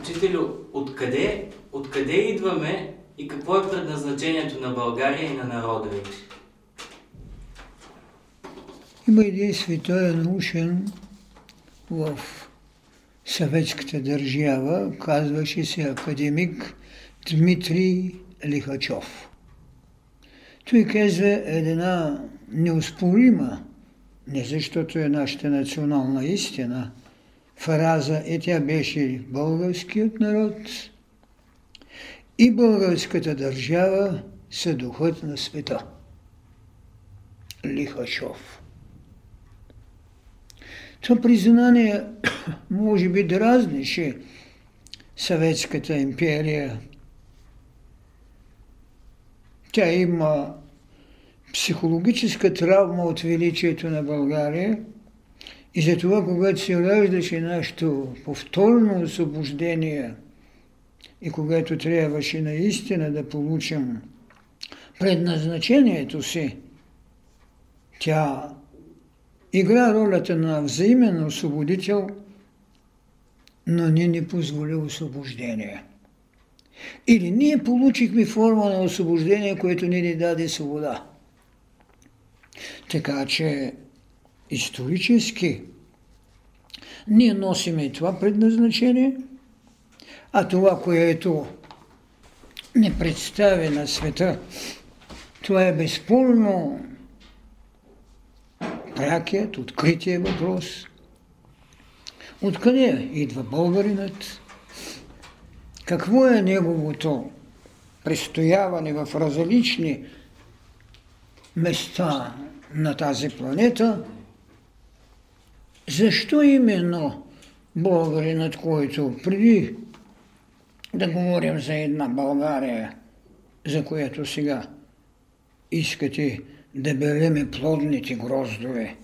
Учителю, откъде, откъде идваме и какво е предназначението на България и на народа ви? Има един светоен научен в съветската държава, казваше се академик Дмитрий Лихачов. Той казва една неоспорима, не защото е нашата национална истина, фраза и тя беше българският народ и българската държава са духът на света. Лихачов. Това признание може би дразнише Съветската империя. Тя има психологическа травма от величието на България и затова, когато се раждаше нашето повторно освобождение и когато трябваше наистина да получим предназначението си, тя игра ролята на взаимен освободител, но не ни позволи освобождение. Или ние получихме форма на освобождение, което не ни даде свобода. Така че исторически ние носиме това предназначение, а това, което не представи на света, това е безспорно прякият, открития въпрос. Откъде идва българинът? Какво е неговото престояване в различни места на тази планета? Защо именно българинът, който преди да говорим за една България, за която сега искате да береме плодните гроздове,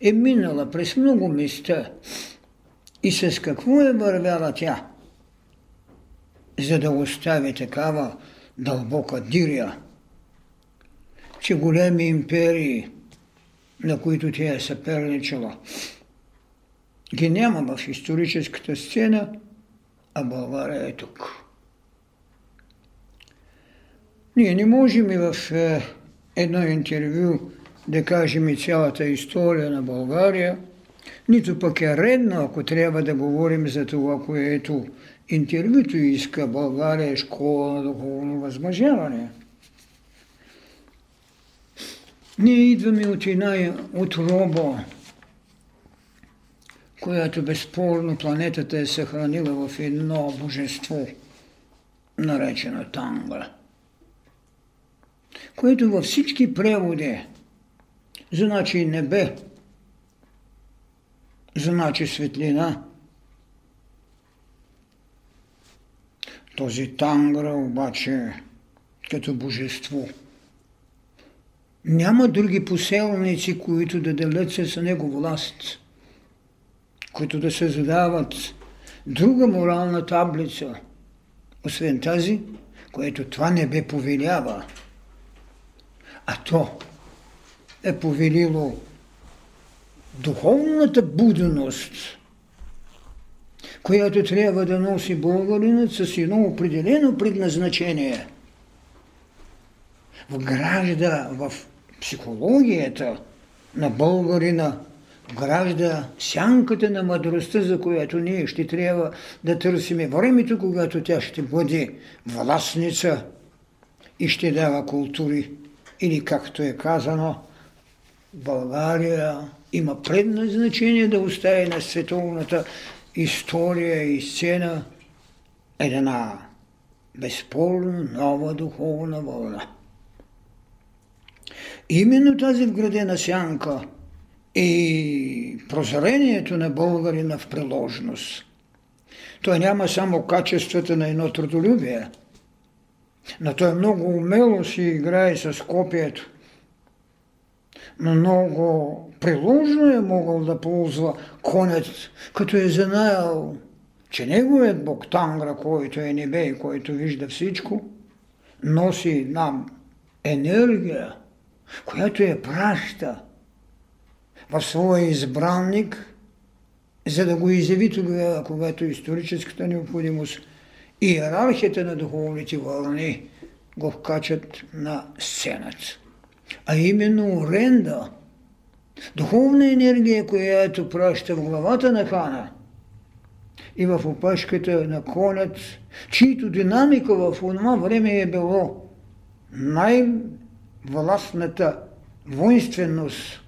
е минала през много места и с какво е вървяла тя, за да остави такава дълбока диря, че големи империи, на които тя е съперничала, ги няма в историческата сцена, а България е тук. Ние не можем и в е, едно интервю да кажем и цялата история на България, нито пък е редно, ако трябва да говорим за това, което интервюто иска България школа на духовно възмъжаване. Ние идваме от една отроба, която безспорно планетата е съхранила в едно божество, наречено Танга което във всички преводи значи небе, значи светлина. Този тангра обаче като божество. Няма други поселници, които да делят с него власт, които да се задават друга морална таблица, освен тази, което това небе повелява а то е повелило духовната буденост, която трябва да носи българинът с едно определено предназначение. Вгражда в психологията на българина, вгражда сянката на мъдростта, за която ние ще трябва да търсиме времето, когато тя ще бъде властница и ще дава култури или както е казано, България има предназначение да остави на световната история и сцена една безспорно нова духовна вълна. Именно тази вградена сянка и прозрението на българина в приложност. Той няма само качествата на едно трудолюбие – но той много умело си играе с копието. Много приложно е могъл да ползва конец, като е знаел, че неговият Бог Тангра, който е небе и който вижда всичко, носи нам енергия, която я праща в своя избранник за да го изяви тогава, когато историческата необходимост и иерархията на духовните вълни го вкачат на сцената. А именно оренда, духовна енергия, която праща в главата на хана и в опашката на конят, чието динамика в това време е било най-властната воинственост,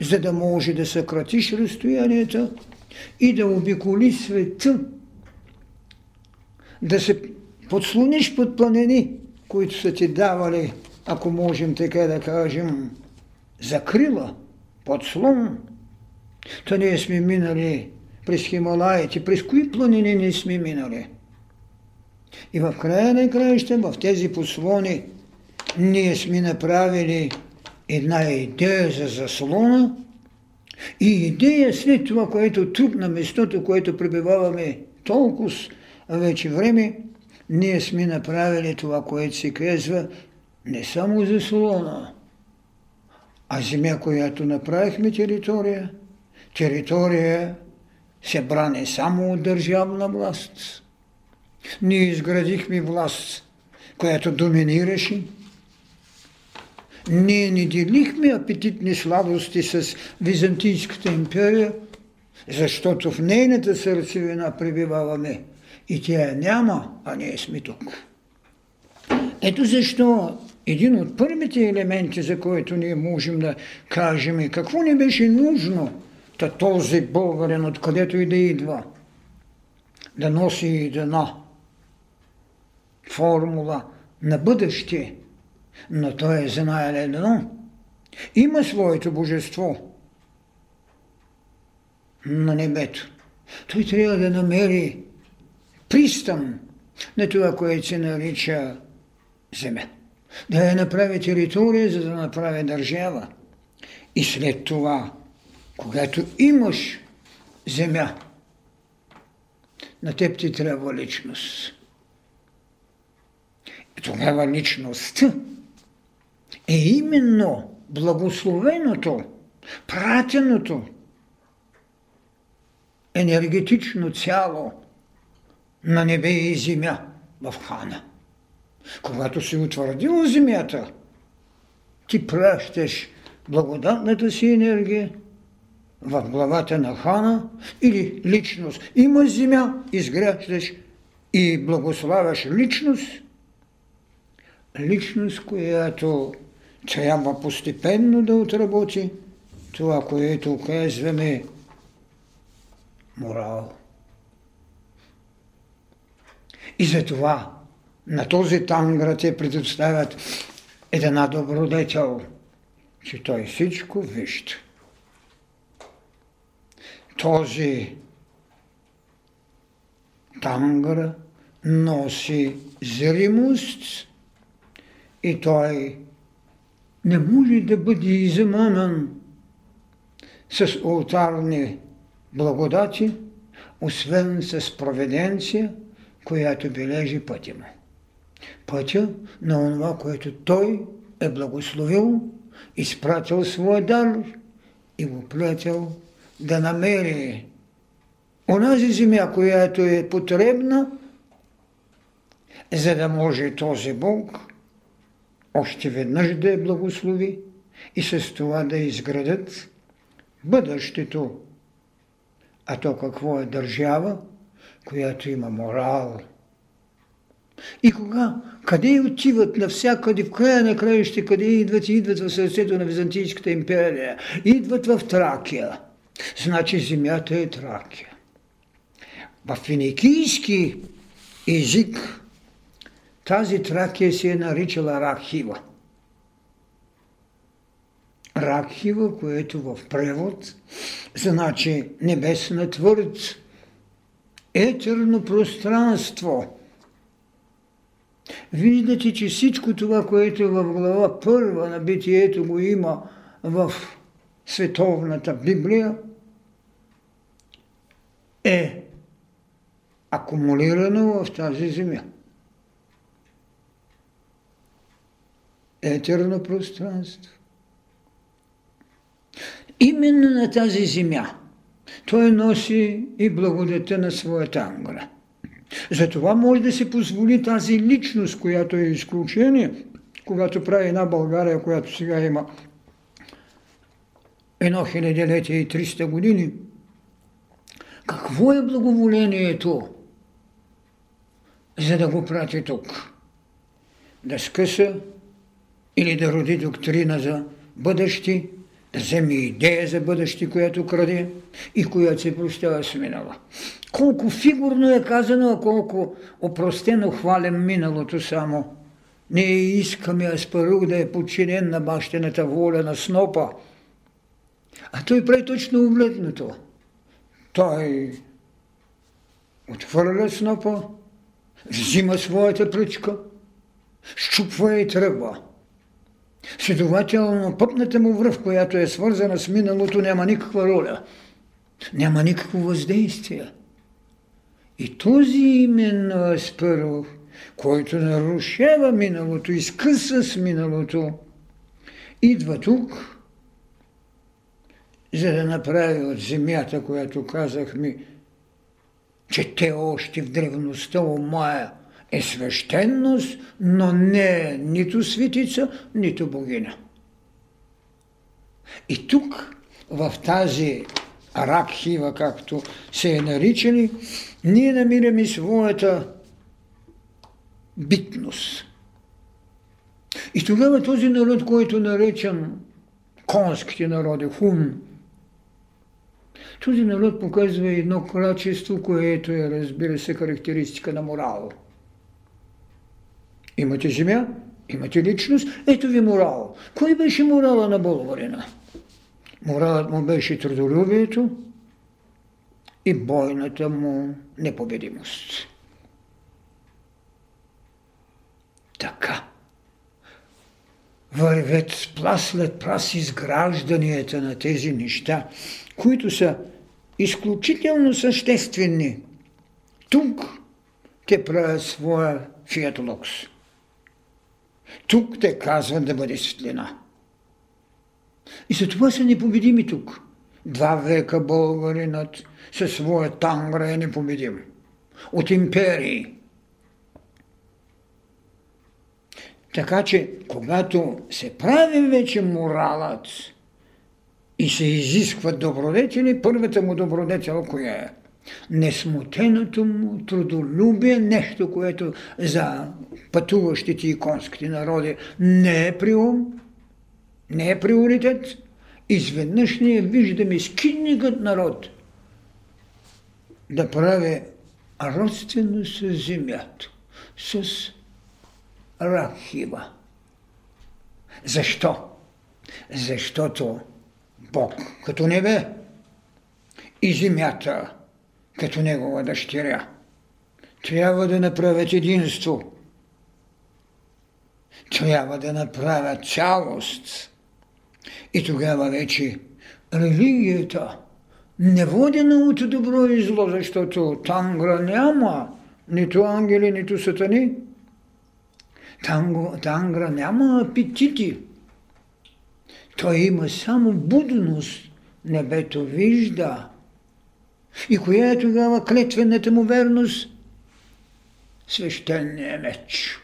за да може да съкратиш разстоянието и да обиколи света, да се подслониш под планини, които са ти давали, ако можем така да кажем, закрила, подслон. То ние сме минали през Хималаите, през кои планини не сме минали. И в края на краища, в тези подслони, ние сме направили една идея за заслона и идея след това, което тук на местото, което пребиваваме толкова вече време, ние сме направили това, което се казва не само заслона, а земя, която направихме територия, територия се брани само от държавна власт. Ние изградихме власт, която доминираше, ние не делихме апетитни сладости с Византийската империя, защото в нейната сърцевина пребиваваме и тя няма, а ние сме тук. Ето защо един от първите елементи, за който ние можем да кажем какво ни беше нужно, та този българин, откъдето и да идва, да носи една формула на бъдеще – но той е знае едно. Има своето божество на небето. Той трябва да намери пристан на това, което се нарича земя. Да я направи територия, за да направи държава. И след това, когато имаш земя, на теб ти трябва личност. И тогава личността е именно благословеното, пратеното енергетично цяло на небе и земя в хана. Когато си утвърдил земята, ти пращаш благодатната си енергия в главата на хана или личност. Има земя, изграждаш и благославяш личност, личност, която трябва постепенно да отработи това, което казваме морал. И затова на този тангра те предоставят една добродетел, че той всичко вижда. Този тангра носи зримост и той не може да бъде измамен с ултарни благодати, освен с проведенция, която бележи пътя му. Пътя на това, което той е благословил, изпратил своя дар и го плетел да намери онази земя, която е потребна, за да може този Бог още веднъж да я благослови и с това да изградат бъдещето. А то какво е държава, която има морал. И кога, къде отиват навсякъде, в края на краище, къде идват, идват в сърцето на Византийската империя, идват в Тракия. Значи земята е Тракия. В финикийски език тази Тракия се е наричала Ракхива. Ракхива, което в превод значи небесна твърд, етерно пространство. Виждате, че всичко това, което е в глава първа на битието го има в световната Библия, е акумулирано в тази земя. Етерно пространство. Именно на тази земя той носи и благодата на своята ангра. Затова може да се позволи тази личност, която е изключение, когато прави една България, която сега има едно хилядилетие и 300 години. Какво е благоволението, за да го прати тук? Да скъса или да роди доктрина за бъдещи, да вземе идея за бъдещи, която краде и която се прощава с минала. Колко фигурно е казано, а колко опростено хвалим миналото само. Ние искаме Аспарух да е подчинен на бащената воля на снопа. А той прави точно облетното. Той отвърля снопа, взима своята пръчка, щупва и тръгва. Следователно, пъпната му връв, която е свързана с миналото, няма никаква роля. Няма никакво въздействие. И този именно Аспаров, който нарушава миналото, изкъса с миналото, идва тук, за да направи от земята, която казахме, че те още в древността омая е свещенност, но не е нито светица, нито богиня. И тук, в тази Ракхива, както се е наричали, ние намираме своята битност. И тогава този народ, който е наречен конските народи, хун, този народ показва едно качество, което е, разбира се, характеристика на морал. Имате земя, имате личност, ето ви морал. Кой беше морала на Болгарина? Моралът му беше трудолюбието и бойната му непобедимост. Така. Вървят плас след плас изгражданията на тези неща, които са изключително съществени. Тук те правят своя фиатолокс. Тук те казват да бъде светлина. И за това са непобедими тук. Два века българинът със своя тангра е непобедим. От империи. Така че, когато се прави вече моралът и се изискват добродетели, първата му добродетел коя е? Несмутеното му трудолюбие, нещо, което за пътуващите и конските народи не е приум, не е приоритет. Изведнъж ние виждаме скинникът народ да прави родствено с земята, с Рахива. Защо? Защото Бог като небе и земята като негова дъщеря трябва да направят единство. Трябва да направят цялост. И тогава вече религията не води научи добро и зло, защото тангра няма нито ангели, нито сатани. Танго, тангра няма апетити. Той има само будност. Небето вижда. И коя е тогава клетвената му верност? Свещения меч.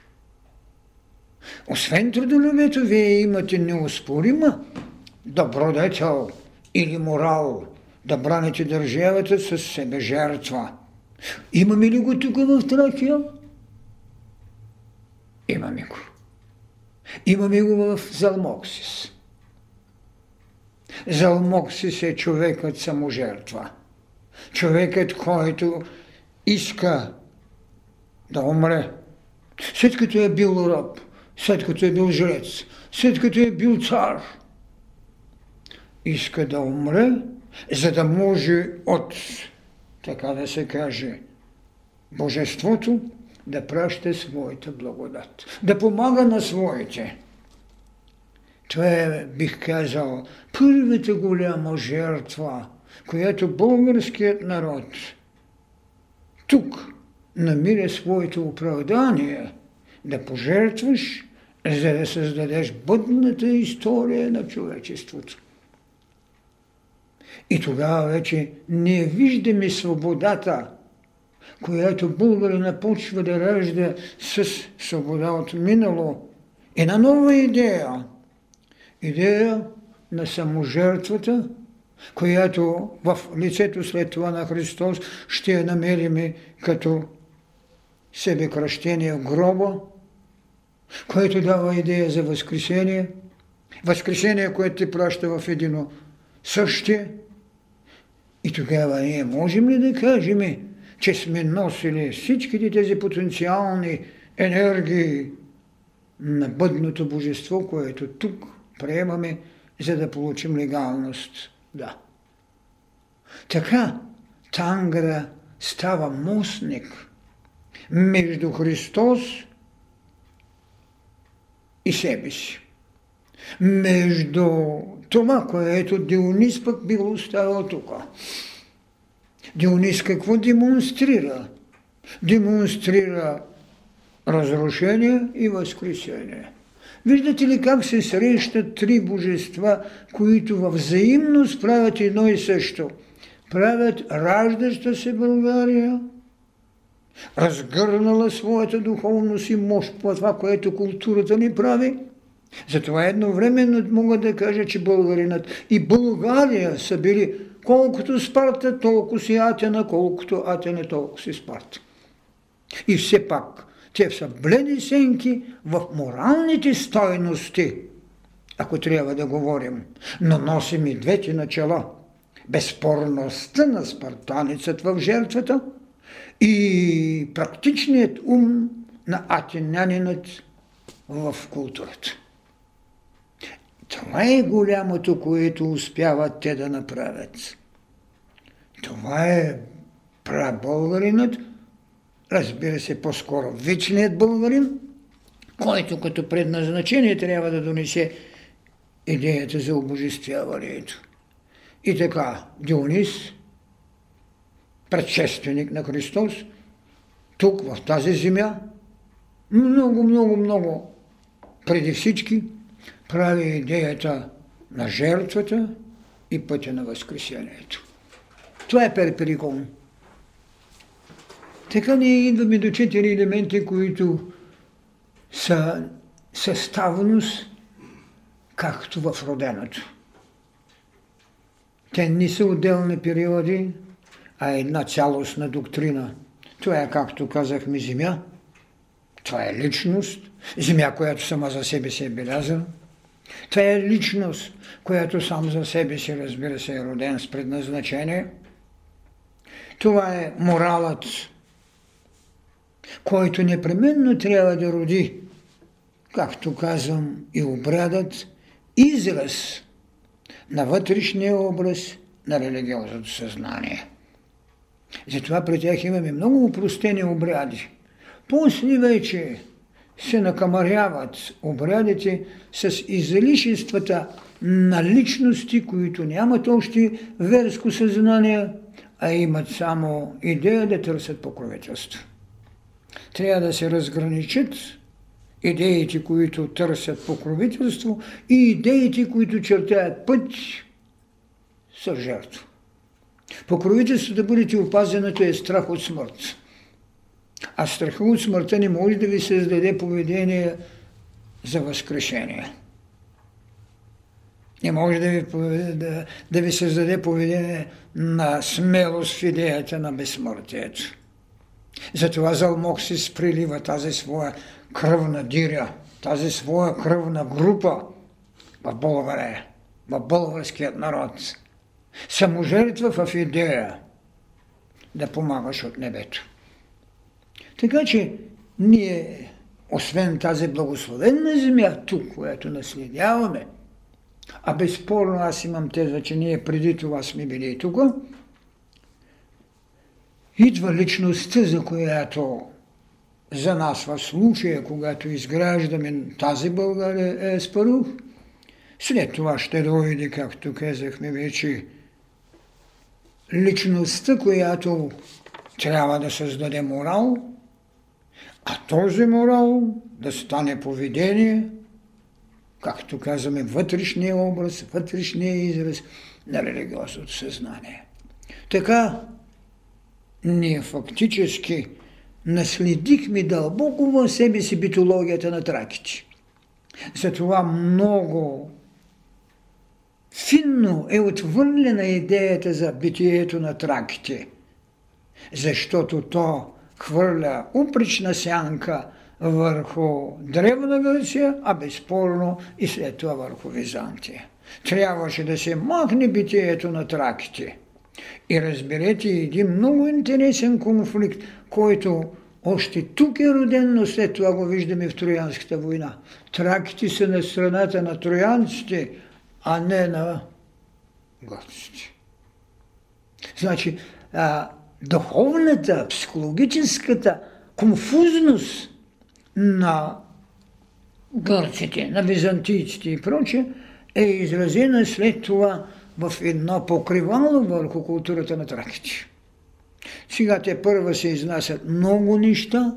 Освен трудолюбието, вие имате неоспорима добродетел или морал да браните държавата с себе жертва. Имаме ли го тук в Тракия? Имаме го. Имаме го в Залмоксис. Залмоксис е човекът саможертва. Човекът, който иска да умре. След като е бил раб, след като е бил жрец, след като е бил цар, иска да умре, за да може от, така да се каже, Божеството да праща своята благодат, да помага на своите. Това е, бих казал, първата голяма жертва, която българският народ тук намира своето оправдание да пожертваш, за да създадеш бъдната история на човечеството. И тогава вече не виждаме свободата, която българина почва да ражда с свобода от минало. И на нова идея. Идея на саможертвата, която в лицето след това на Христос ще я намериме като себе кръщение в гроба, което дава идея за възкресение, възкресение, което ти праща в едино същие. И тогава ние можем ли да кажем, че сме носили всичките тези потенциални енергии на бъдното божество, което тук приемаме, за да получим легалност. Да. Така Тангра става мостник между Христос и себе си. Между това, което Дионис пък бил оставил тук. Дионис какво демонстрира? Демонстрира разрушение и възкресение. Виждате ли как се срещат три божества, които във взаимност правят едно и също? Правят раждаща се България, разгърнала своята духовност и мощ по това, което културата ни прави. Затова едновременно мога да кажа, че българинът и България са били колкото Спарта, толкова си Атена, колкото Атена, толкова си Спарта. И все пак, те са бледи сенки в моралните стойности, ако трябва да говорим, но носим и двете начала. Безспорността на спартаницът в жертвата и практичният ум на атинянинът в културата. Това е голямото, което успяват те да направят. Това е прабългаринът, разбира се, по-скоро вечният българин, който като предназначение трябва да донесе идеята за обожествяването. И така, Дионис, предшественик на Христос, тук, в тази земя, много, много, много преди всички прави идеята на жертвата и пътя на възкресението. Това е перперикон. Така ние идваме до четири елементи, които са съставност, както в роденото. Те не са отделни периоди, а една цялостна доктрина. Това е, както казахме, земя. Това е личност. Земя, която сама за себе си е белязана. Това е личност, която сам за себе си, разбира се, е роден с предназначение. Това е моралът, който непременно трябва да роди, както казвам, и обрядът, израз на вътрешния образ на религиозното съзнание. Затова при тях имаме много упростени обряди. После вече се накамаряват обрядите с излишествата на личности, които нямат още верско съзнание, а имат само идея да търсят покровителство. Трябва да се разграничат идеите, които търсят покровителство и идеите, които чертаят път са жертва. Покровителство да бъдете опазеното е страх от смърт. А страха от смъртта не може да ви създаде поведение за възкрешение. Не може да ви, да, да ви създаде поведение на смелост в идеята на безсмъртието. Затова Залмок си сприлива тази своя кръвна диря, тази своя кръвна група в България, в българският народ. Саможертва в идея да помагаш от небето. Така че ние, освен тази благословенна земя тук, която наследяваме, а безспорно аз имам теза, че ние преди това сме били тук, идва личността, за която за нас в случая, когато изграждаме тази България е спарух, след това ще дойде, както казахме вече, личността, която трябва да създаде морал, а този морал да стане поведение, както казваме, вътрешния образ, вътрешния израз на религиозното съзнание. Така, ние фактически наследихме дълбоко в себе си битологията на траките. Затова много финно е отвърлена идеята за битието на траките, защото то хвърля упречна сянка върху Древна Гърция, а безспорно и след това върху Византия. Трябваше да се махне битието на траките. И разберете един много интересен конфликт, който още тук е роден, но след това го виждаме в Троянската война. Траките са на страната на троянците, а не на готците. Значи, а, духовната, психологическата конфузност на гърците, на византийците и прочее, е изразена след това в едно покривало върху културата на траките. Сега те първа се изнасят много неща,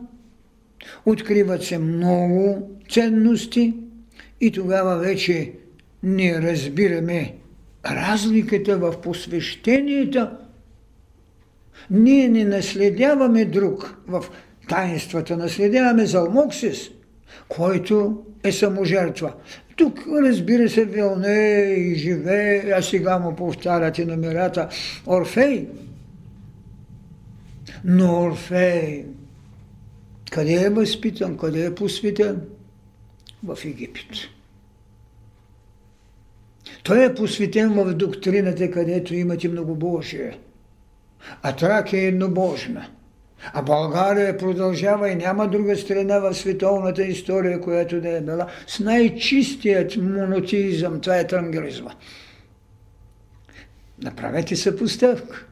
откриват се много ценности и тогава вече ние разбираме разликата в посвещенията. Ние не наследяваме друг в таинствата, наследяваме Залмоксис, който е саможертва. Тук, разбира се, вълне и живее, а сега му повтаряте номерата Орфей. Но Орфей, къде е възпитан, къде е посветен? В Египет. Той е посветен в доктрината, където имате многобожие. А Трак е еднобожна. А България продължава и няма друга страна в световната история, която да е била с най-чистият монотеизъм. Това е трангелизма. Направете съпоставка.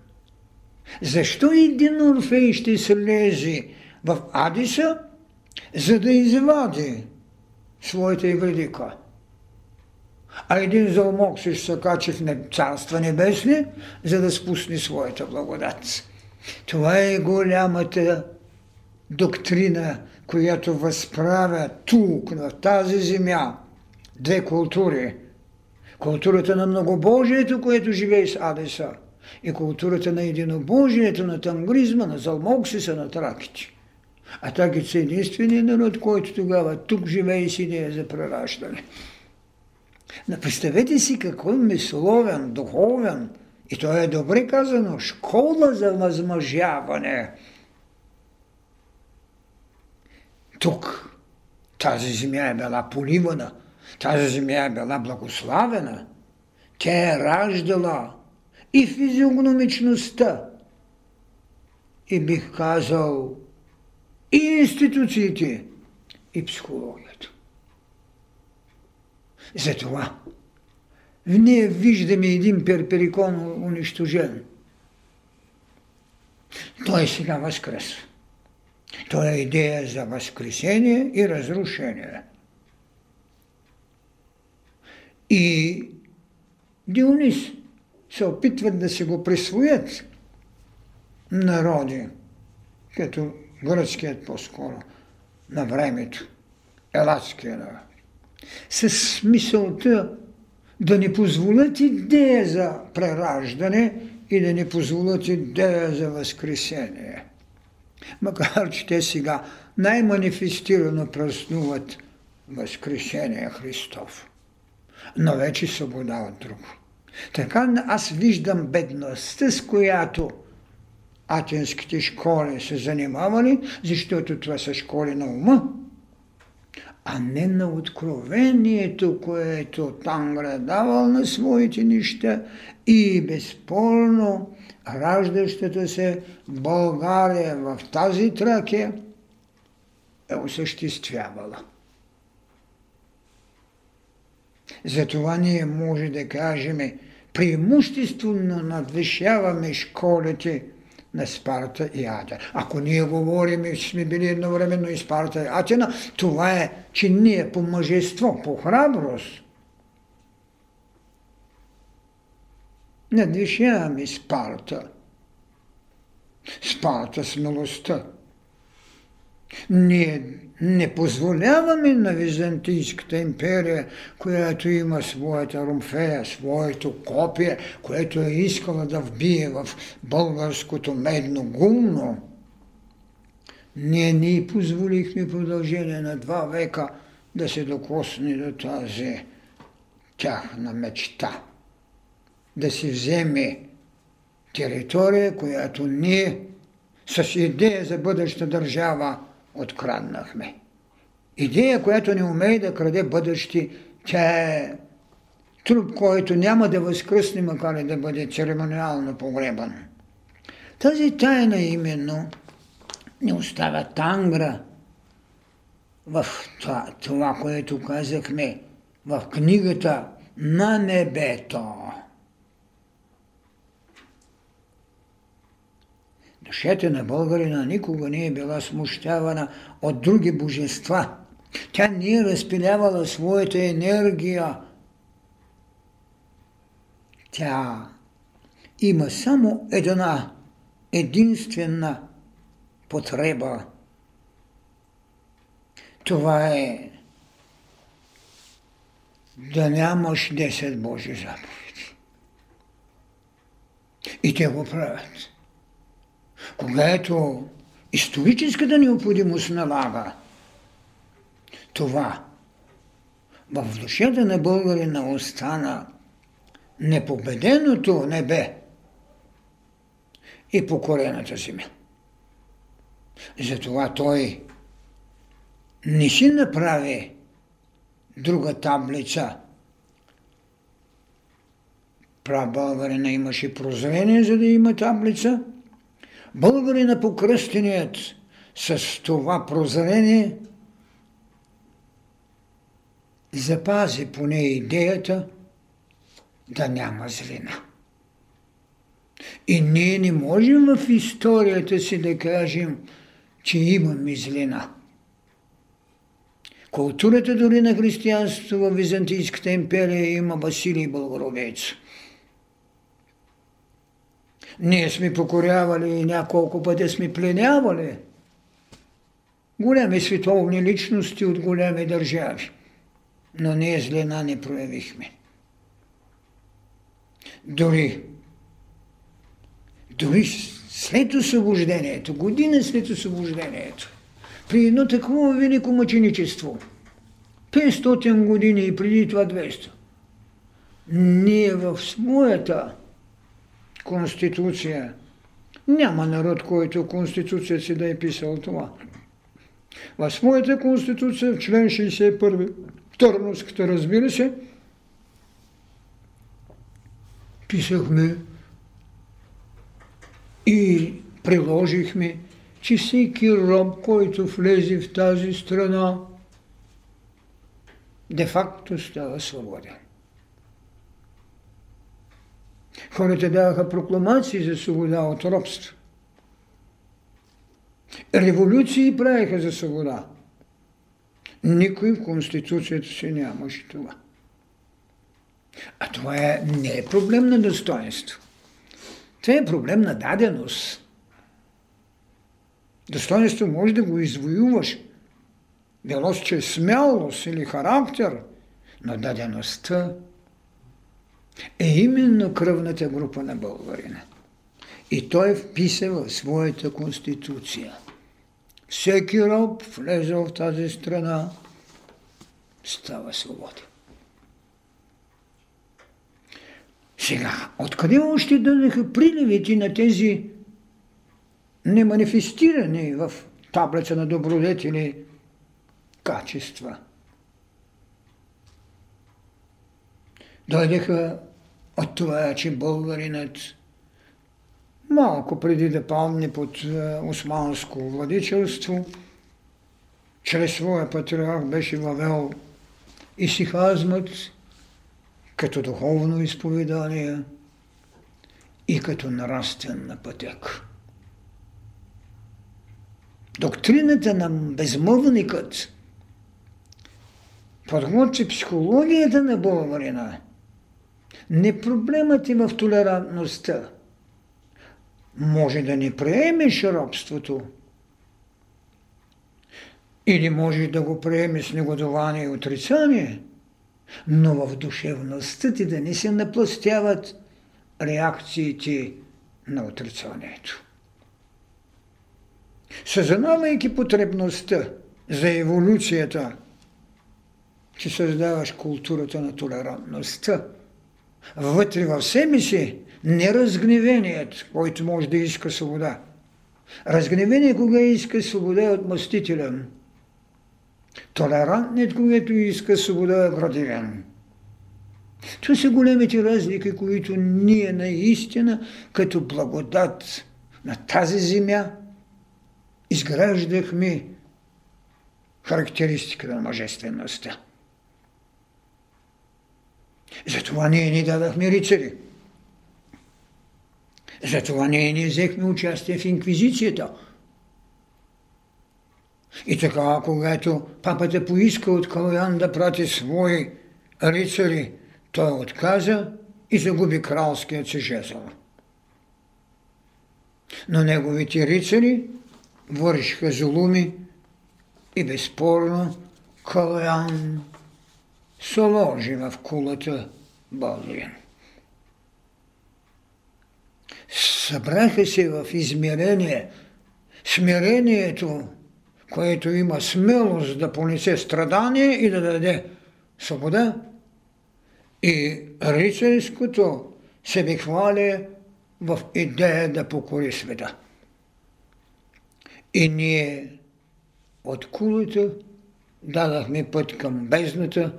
Защо един Орфей ще слезе в Адиса, за да извади своята евредика? А един залмок ще се качи в царства небесни, за да спусне своята благодат. Това е голямата доктрина, която възправя тук, на тази земя, две култури. Културата на многобожието, което живее с Адеса, и културата на единобожието, на тангризма, на залмоксиса, на траките. А траките са единствения народ, който тогава тук живее с идея за прераждане. Но представете си какво е мисловен, духовен, и то е добре казано, школа за възмъжяване. Тук тази земя е била поливана, тази земя е била благославена. Тя е раждала и физиогномичността, и бих казал и институциите, и психологията. Затова ние виждаме един перперикон унищожен. Той сега възкръсва. Той е идея за възкресение и разрушение. И Дионис се опитват да се го присвоят народи, като гръцкият по-скоро на времето, елатския народ. С мисълта да не позволят идея за прераждане и да не позволят идея за възкресение. Макар, че те сега най-манифестирано празнуват Възкресение Христов. Но вече свобода от друго. Така аз виждам бедността, с която атенските школи се занимавали, защото това са школи на ума, а не на откровението, което Тангра давал на своите неща и безспорно раждащата се България в тази тракия е осъществявала. Затова ние може да кажем, преимуществено надвишаваме школите – на Спарта и Атина. Ако ние говорим и сме били едновременно и Спарта и Атина, това е, че ние по мъжество, по храброст, Ние не позволяваме на Византийската империя, която има своята румфея, своето копие, което е искала да вбие в българското медно гумно, ние ни позволихме продължение на два века да се докосне до тази тяхна мечта. Да си вземе територия, която ние с идея за бъдеща държава откраднахме. Идея, която не умее да краде бъдещи, тя е труп, който няма да възкръсне, макар и да бъде церемониално погребан. Тази тайна именно не оставя тангра в това, това, което казахме в книгата на небето. Душата на българина никога не е била смущавана от други божества. Тя не е разпилявала своята енергия. Тя има само една единствена потреба. Това е да нямаш 10 Божи заповеди. И те го правят когато историческата необходимост налага това, в душата на българина остана непобеденото небе и покорената земя. Затова той не си направи друга таблица. Прабългарина имаше прозрение, за да има таблица – Българина покръстеният с това прозрение запази поне идеята да няма злина. И ние не можем в историята си да кажем, че имаме злина. Културата дори на християнството в Византийската империя има Василий Българовец – ние сме покорявали и няколко пъти сме пленявали големи световни личности от големи държави. Но ние злена не проявихме. Дори, дори след освобождението, година след освобождението, при едно такова велико мъченичество, 500 години и преди това 200, ние в своята конституция. Няма народ, който конституция си да е писал това. В своята конституция, в член 61, Търновската, разбира се, писахме и приложихме, че всеки роб, който влезе в тази страна, де-факто става свободен. Хората даваха прокламации за свобода от робство. Революции правиха за свобода. Никой в Конституцията си нямаше това. А това е, не е проблем на достоинство. Това е проблем на даденост. Достоинство може да го извоюваш. Било че смелост или характер, но дадеността е именно кръвната група на българина. И той вписал в своята конституция. Всеки роб, влезъл в тази страна, става свободен. Сега, откъде още дадеха приливите на тези неманифестирани в таблица на добродетели качества? Дойдеха от това, че българинът малко преди да палне под е, османско владичелство, чрез своя патриарх беше въвел и сихазмът като духовно изповедание и като нравствен пътек. Доктрината на безмълвникът подготви психологията на българина – не проблемът е в толерантността. Може да не приемеш робството, Или можеш да го приемеш с негодование и отрицание, но в душевността ти да не се напластяват реакциите на отрицанието. Съзнавайки потребността за еволюцията, че създаваш културата на толерантността, вътре в себе си не разгневеният, който може да иска свобода. Разгневение, кога иска свобода е отмъстителен. Толерантният, когато иска свобода е градивен. Това са големите разлики, които ние наистина като благодат на тази земя изграждахме характеристика на мъжествеността. Затова ние ни дадахме рицари. Затова ние не взехме участие в инквизицията. И така, когато папата поиска от Калоян да прати свои рицари, той отказа и загуби кралският си жезъл. Но неговите рицари вършиха зулуми и безспорно Калоян се ложи в кулата Балдуин. Събраха се в измерение, смирението, което има смелост да понесе страдание и да даде свобода, и рицарското се хвали в идея да покори света. И ние от кулата дадахме път към бездната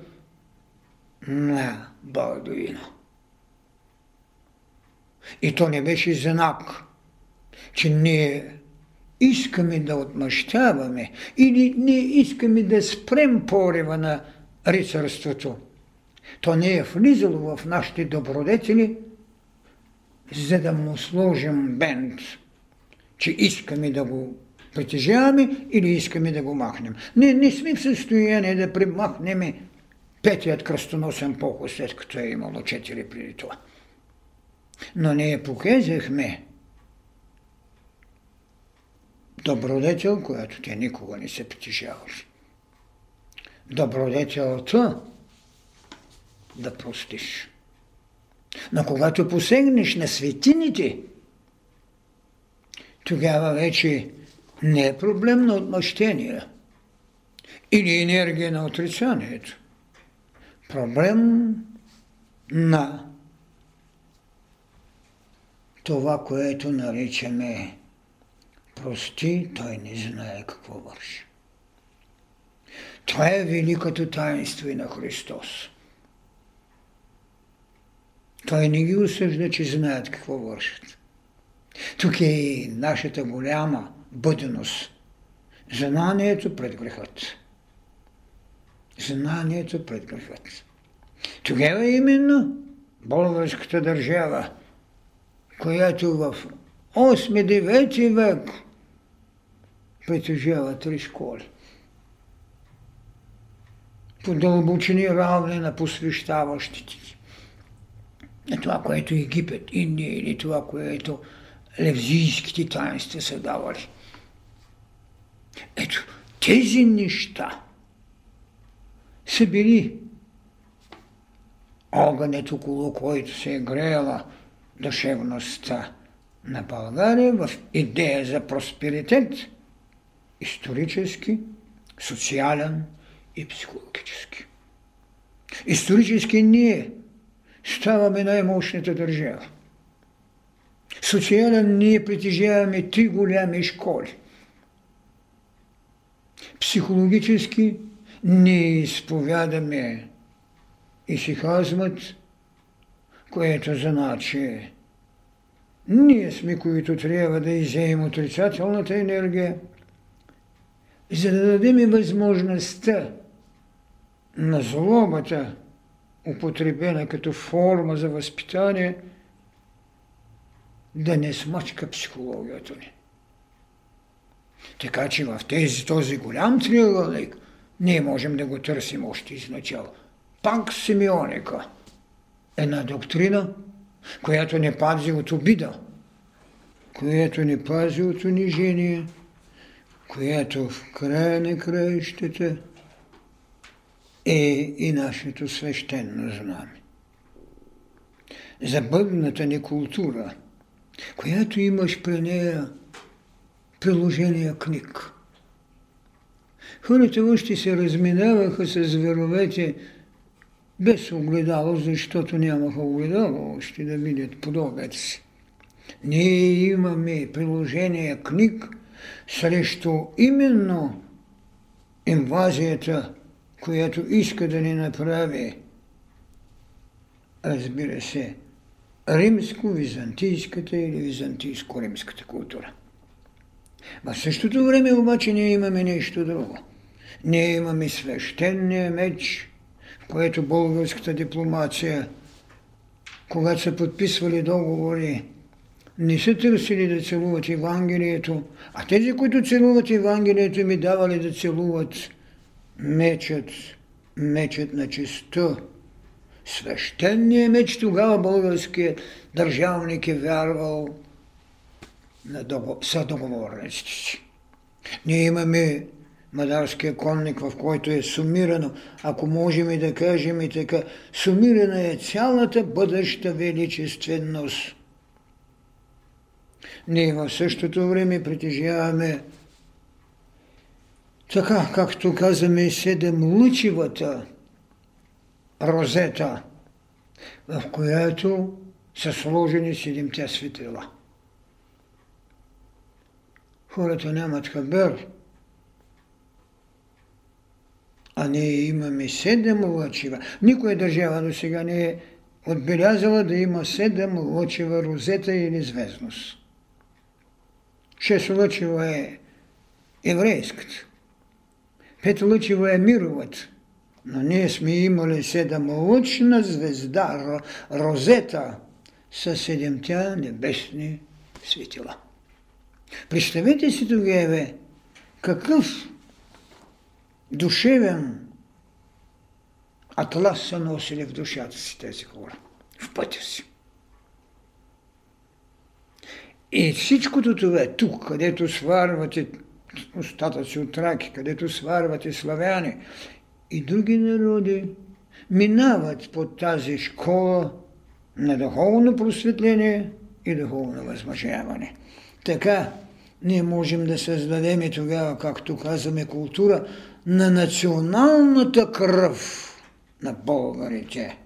на Балдуина. И то не беше знак, че ние искаме да отмъщаваме или ние искаме да спрем порива на рицарството. То не е влизало в нашите добродетели, за да му сложим бенд, че искаме да го притежаваме или искаме да го махнем. Не, не сме в състояние да примахнем петият кръстоносен поход, след като е имало четири преди това. Но ние показахме добродетел, която те никога не се притежаваш. Добродетелта да простиш. Но когато посегнеш на светините, тогава вече не е проблем на отмъщение или енергия на отрицанието. Проблем на това, което наричаме прости, той не знае какво върши. Това е великото таинство и на Христос. Той не ги осъжда, че знаят какво вършат. Тук е и нашата голяма бъденост. Знанието пред грехът. Знанието пред грехът. Тогава именно българската държава която в 8-9 век притежава три школи. По дълбочини равни на посвещаващите. Това, което Египет, Индия или това, което левзийските таинства са давали. Ето, тези неща са били огънят, около който се е греяла душевността на България в идея за просперитет, исторически, социален и психологически. Исторически ние ставаме най-мощната държава. Социален ние притежаваме три голями школи. Психологически ние изповядаме и си казват което значи ние сме, които трябва да изеем отрицателната енергия, за да дадем възможността на злобата, употребена като форма за възпитание, да не смачка психологията ни. Така че в тези, този голям триъгълник ние можем да го търсим още изначало. Пак семионика – една доктрина, която не пази от обида, която не пази от унижение, която в края на краищата е и нашето свещено знаме. Забърната ни култура, която имаш при нея приложения книг. Хората още се разминаваха с зверовете без огледало, защото нямаха огледало още да видят подобец си. Ние имаме приложение книг срещу именно инвазията, която иска да ни направи, разбира се, римско-византийската или византийско-римската култура. В същото време обаче ние имаме нещо друго. Ние имаме свещения меч, в което българската дипломация, когато са подписвали договори, не са търсили да целуват Евангелието, а тези, които целуват Евангелието, ми давали да целуват мечът, мечът на честа. Свещеният меч тогава българският държавник е вярвал на съдоговорниците си. Ние имаме Мадарския конник, в който е сумирано, ако можем и да кажем и така, сумирана е цялата бъдеща величественост. Ние в същото време притежаваме така, както казваме, седем лъчивата розета, в която са сложени седемте светила. Хората нямат хабер, а ние имаме седем лъчива. Никоя държава до сега не е отбелязала да има седем лъчива розета или звездност. Шест лъчива е еврейската. Пет лъчива е мировата. Но ние сме имали седем лъчна звезда, розета, с седемтя небесни светила. Представете си тогава какъв душевен атлас са носили в душата си тези хора, в пътя си. И всичкото това е тук, където сварвате остатъци от раки, където сварвате славяни и други народи, минават под тази школа на духовно просветление и духовно възмъжаване. Така ние можем да създадем и тогава, както казваме, култура на националната кръв на българите.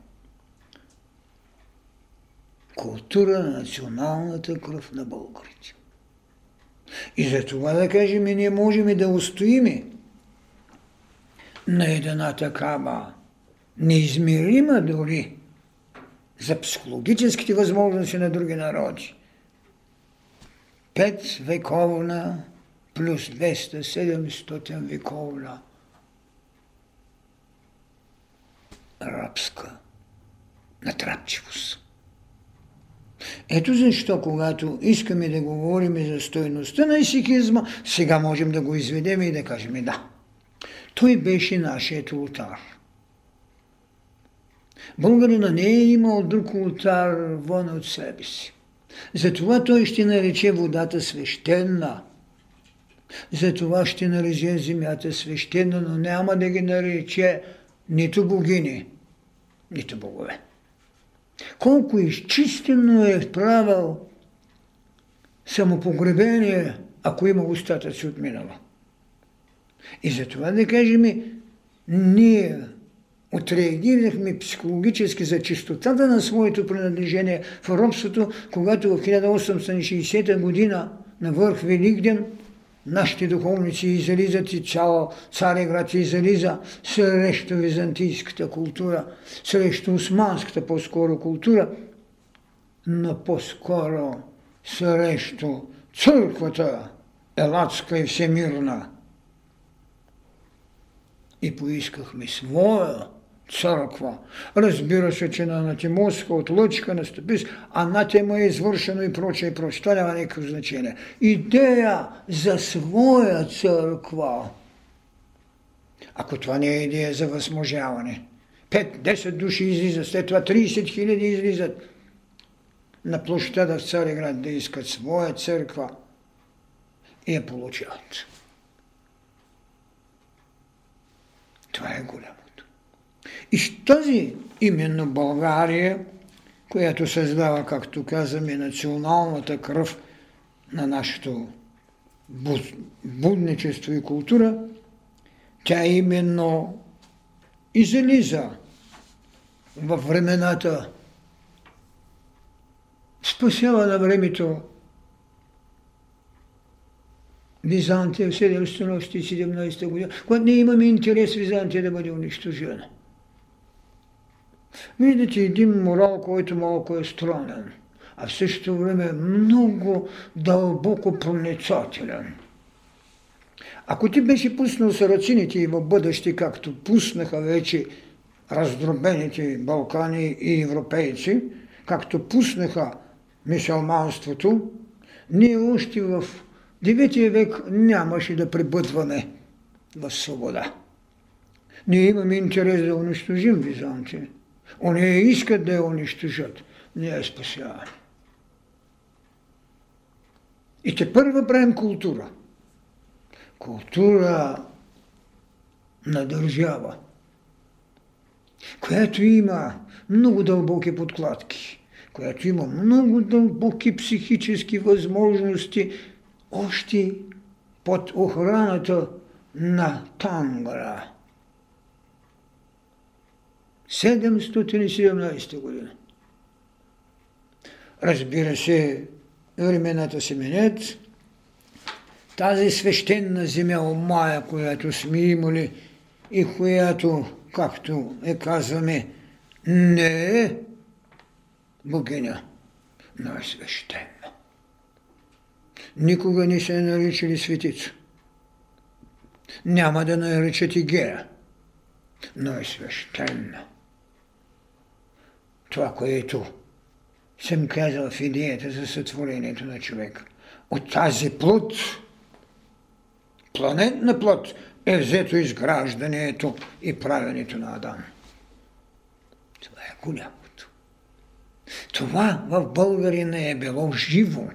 Култура на националната кръв на българите. И за това да кажем, ние можем да устоиме на една такава неизмерима дори за психологическите възможности на други народи. Пет вековна плюс 200-700 вековна рабска натрапчивост. Ето защо, когато искаме да говорим за стойността на исикизма, сега можем да го изведем и да кажем да. Той беше нашият ултар. Българина не е имал друг ултар вън от себе си. Затова той ще нарече водата свещена. Затова ще нарече земята свещена, но няма да ги нарече нито богини, нито богове. Колко изчистено е правил самопогребение, ако има остатъци от минало. И затова да кажем, ние отреагирахме психологически за чистотата на своето принадлежение в робството, когато в 1860 година на върх Великден нашите духовници излизат и цял Цареград излиза срещу византийската култура, срещу османската по-скоро култура, но по-скоро срещу църквата елатска и всемирна. И поискахме своя църква. Разбира се, че на анатемоска от лъчканост, без анатема е извършено и прочее, и прочее. Това няма никакво значение. Идея за своя църква. Ако това не е идея за възможаване. 5-10 души излизат, след това 30 хиляди излизат на площада в Цареград да искат своя църква и я получават. Това е голямо. И с тази именно България, която създава, както казваме, националната кръв на нашето будничество и култура, тя именно излиза във времената, спасява на времето Византия в 717 година, когато ние имаме интерес Византия да бъде унищожена. Виждате един морал, който малко е странен, а в същото време е много дълбоко проницателен. Ако ти беше пуснал сарацините и в бъдеще, както пуснаха вече раздробените Балкани и европейци, както пуснаха мисълманството, ние още в 9 век нямаше да пребъдваме в свобода. Ние имаме интерес да унищожим Византия. Они искат да я унищожат. Ние я спасяваме. И те първа правим култура. Култура на държава, която има много дълбоки подкладки, която има много дълбоки психически възможности още под охраната на Тангра. 717 година. Разбира се, времената се менят. Тази свещена земя Омая, която сме имали и която, както е казваме, не е богиня, но е свещена никога не се е наричали светица. Няма да наричат и Гера, но е свещена. Това, което съм казал в идеята за сътворението на човека. От тази плод, планетна плод, е взето изграждането и правенето на Адам. Това е голямото. Това в българина е било живо.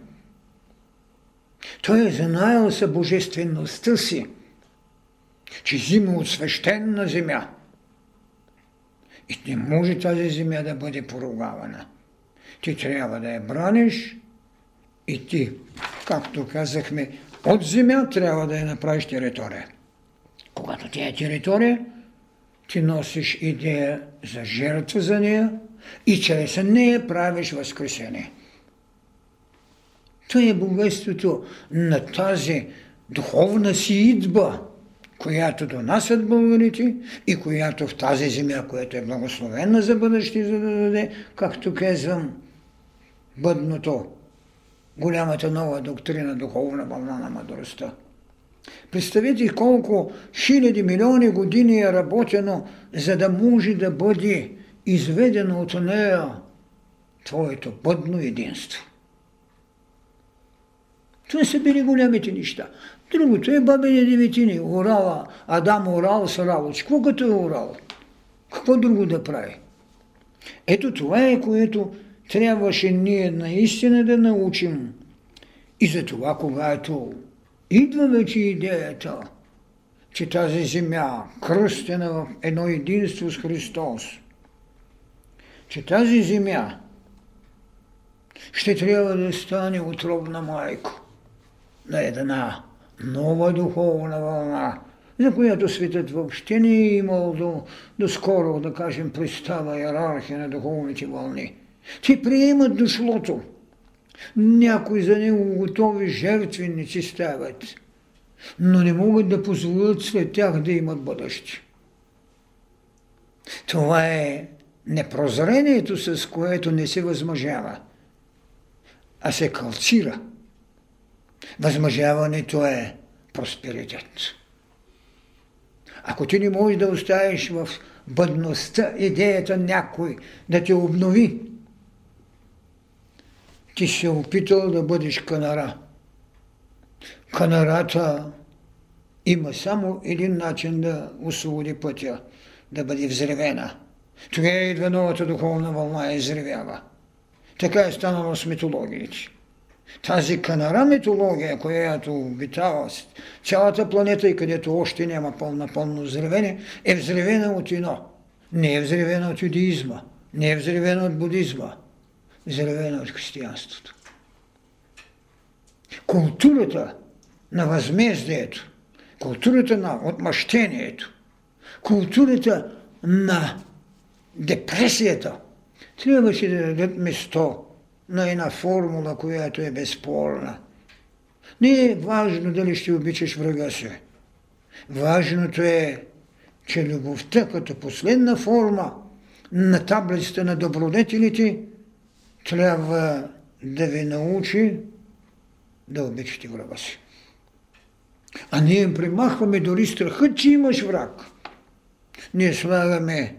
Той е знаел за божествеността си, че взима от свещена земя. И не може тази земя да бъде поругавана. Ти трябва да я браниш и ти, както казахме, от земя трябва да я направиш територия. Когато тя е територия, ти носиш идея за жертва за нея и чрез нея правиш възкресение. То е богатството на тази духовна си идба, която донасят българите и която в тази земя, която е благословена за бъдеще, за да даде, както казвам, бъдното, голямата нова доктрина, духовна вълна на мъдростта. Представете колко хиляди, милиони години е работено, за да може да бъде изведено от нея твоето бъдно единство. Това са били големите неща. Другото е бабени деветини, Орала, Адам Орал с Ралоч. Какво като е Орал? Какво друго да прави? Ето това е, което трябваше ние наистина да научим. И за това, когато идва вече идеята, че тази земя, кръстена в едно единство с Христос, че тази земя ще трябва да стане отровна майко на една нова духовна вълна, за която светът въобще не е имал до, до скоро, да кажем, представа иерархия на духовните вълни. Те приемат дошлото. Някои за него готови жертвеници стават, но не могат да позволят след тях да имат бъдеще. Това е непрозрението, с което не се възмъжава, а се калцира – Възмъжаването е просперитет. Ако ти не можеш да оставиш в бъдността идеята някой да те обнови, ти се опитал да бъдеш канара. Канарата има само един начин да освободи пътя, да бъде взревена. Тогава идва новата духовна вълна и изревява. Така е станало с митологиите. Тази канара митология, която обитава цялата планета и където още няма пълна пълно взревение, е взревена от едно. Не е взревена от юдеизма, не е взревена от будизма, взревена от християнството. Културата на възмездието, културата на отмъщението, културата на депресията, трябваше да дадат место на една формула, която е безспорна. Не е важно дали ще обичаш врага си. Важното е, че любовта като последна форма на таблицата на добродетелите трябва да ви научи да обичате врага си. А ние примахваме дори страха, че имаш враг. Ние слагаме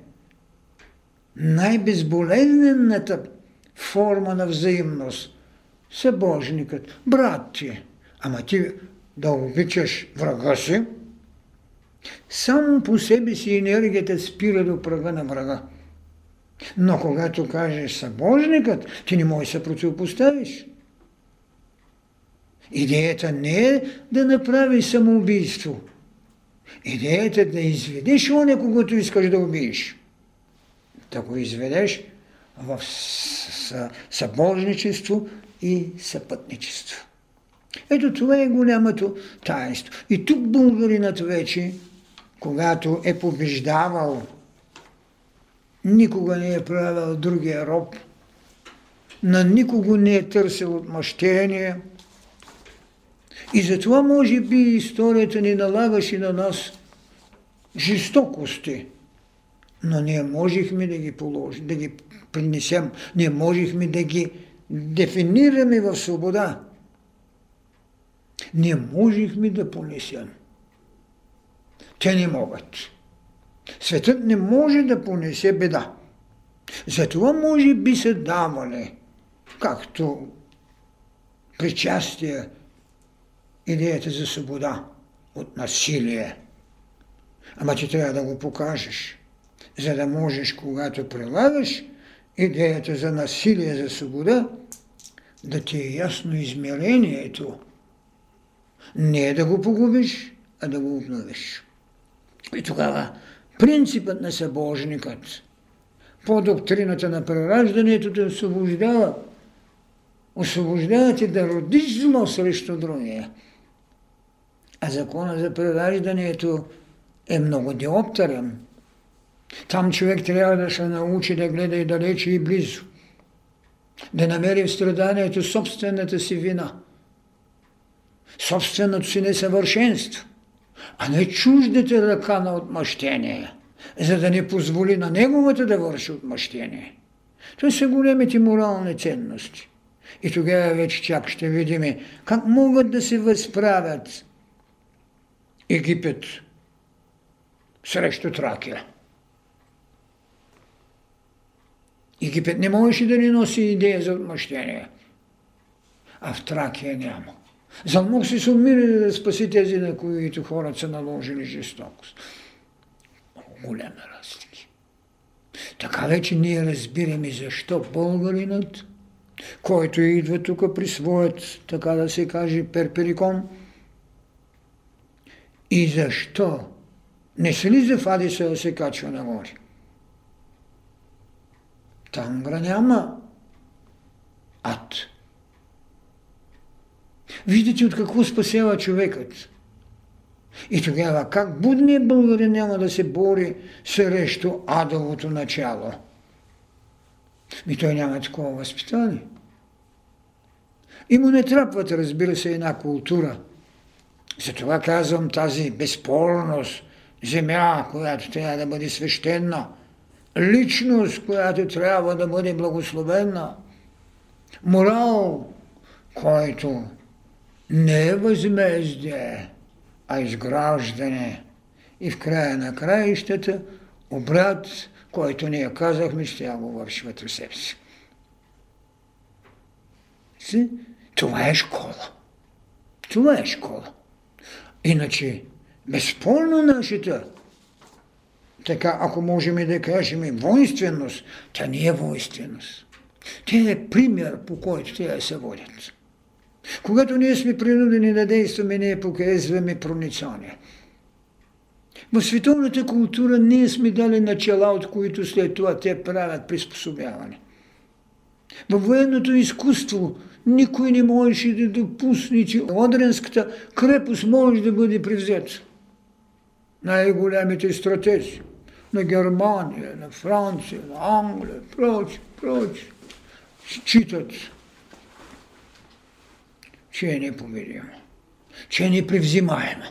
най-безболезнената форма на взаимност. Събожникът, брат ти. Ама ти да обичаш врага си, само по себе си енергията спира до прага на врага. Но когато кажеш събожникът, ти не можеш да се противопоставиш. Идеята не е да направиш самоубийство. Идеята е да изведеш оне, когато искаш да убиеш. Да го изведеш в събожничество и съпътничество. Ето това е голямото таинство. И тук българинът вече, когато е побеждавал, никога не е правил другия роб, на никого не е търсил отмъщение. И затова може би историята ни налагаше на нас жестокости, но ние можехме да ги положим, да ги принесем, ние можехме да ги дефинираме в свобода. Ние можехме да понесем. Те не могат. Светът не може да понесе беда. Затова може би се давали, както причастие, идеята за свобода от насилие. Ама ти трябва да го покажеш, за да можеш, когато прилагаш идеята за насилие, за свобода, да ти е ясно измерението. Не е да го погубиш, а да го обновиш. И тогава принципът на събожникът по доктрината на прераждането те освобождава. Освобождава ти да родиш зло срещу другия. А закона за прераждането е много диоптерен. Там човек трябва да се научи да гледа и далече и близо. Да намери в страданието собствената си вина. Собственото си несъвършенство. А не чуждата ръка на отмъщение, за да не позволи на неговата да върши отмъщение. Това са големите морални ценности. И тогава вече чак ще видим как могат да се възправят Египет срещу Тракия. Египет не можеше да ни носи идея за отмъщение, а в Тракия няма. За мог се сумира да спаси тези, на които хората са наложили жестокост. Голяма разлики. Така вече ние разбираме защо българинът, който идва тук при своят, така да се каже, перперикон, и защо не слиза в Адиса да се качва нагоре. Там го няма ад. Виждате от какво спасява човекът. И тогава как будният българин няма да се бори срещу адовото начало? Ми той няма такова възпитание. И му не трапват, разбира се, една култура. Затова казвам тази безспорност, земя, която трябва да бъде свещена – личност, която трябва да бъде благословена, морал, който не е възмездие, а изграждане. И в края на краищата обряд, който ние казахме, ще го върши вътре себе си. Това е школа. Това е школа. Иначе, безспорно нашата така, ако можем да кажем воинственост, тя не е воинственост. Тя е пример, по който те се водят. Когато ние сме принудени да действаме, ние показваме проницание. В световната култура ние сме дали начала, от които след това те правят приспособяване. Във военното изкуство никой не можеше да допусне, че Одренската крепост може да бъде превзета. Най-голямите стратези на Германия, на Франция, на Англия, прочи, прочи, считат, че е непобедимо, че е непревзимаемо.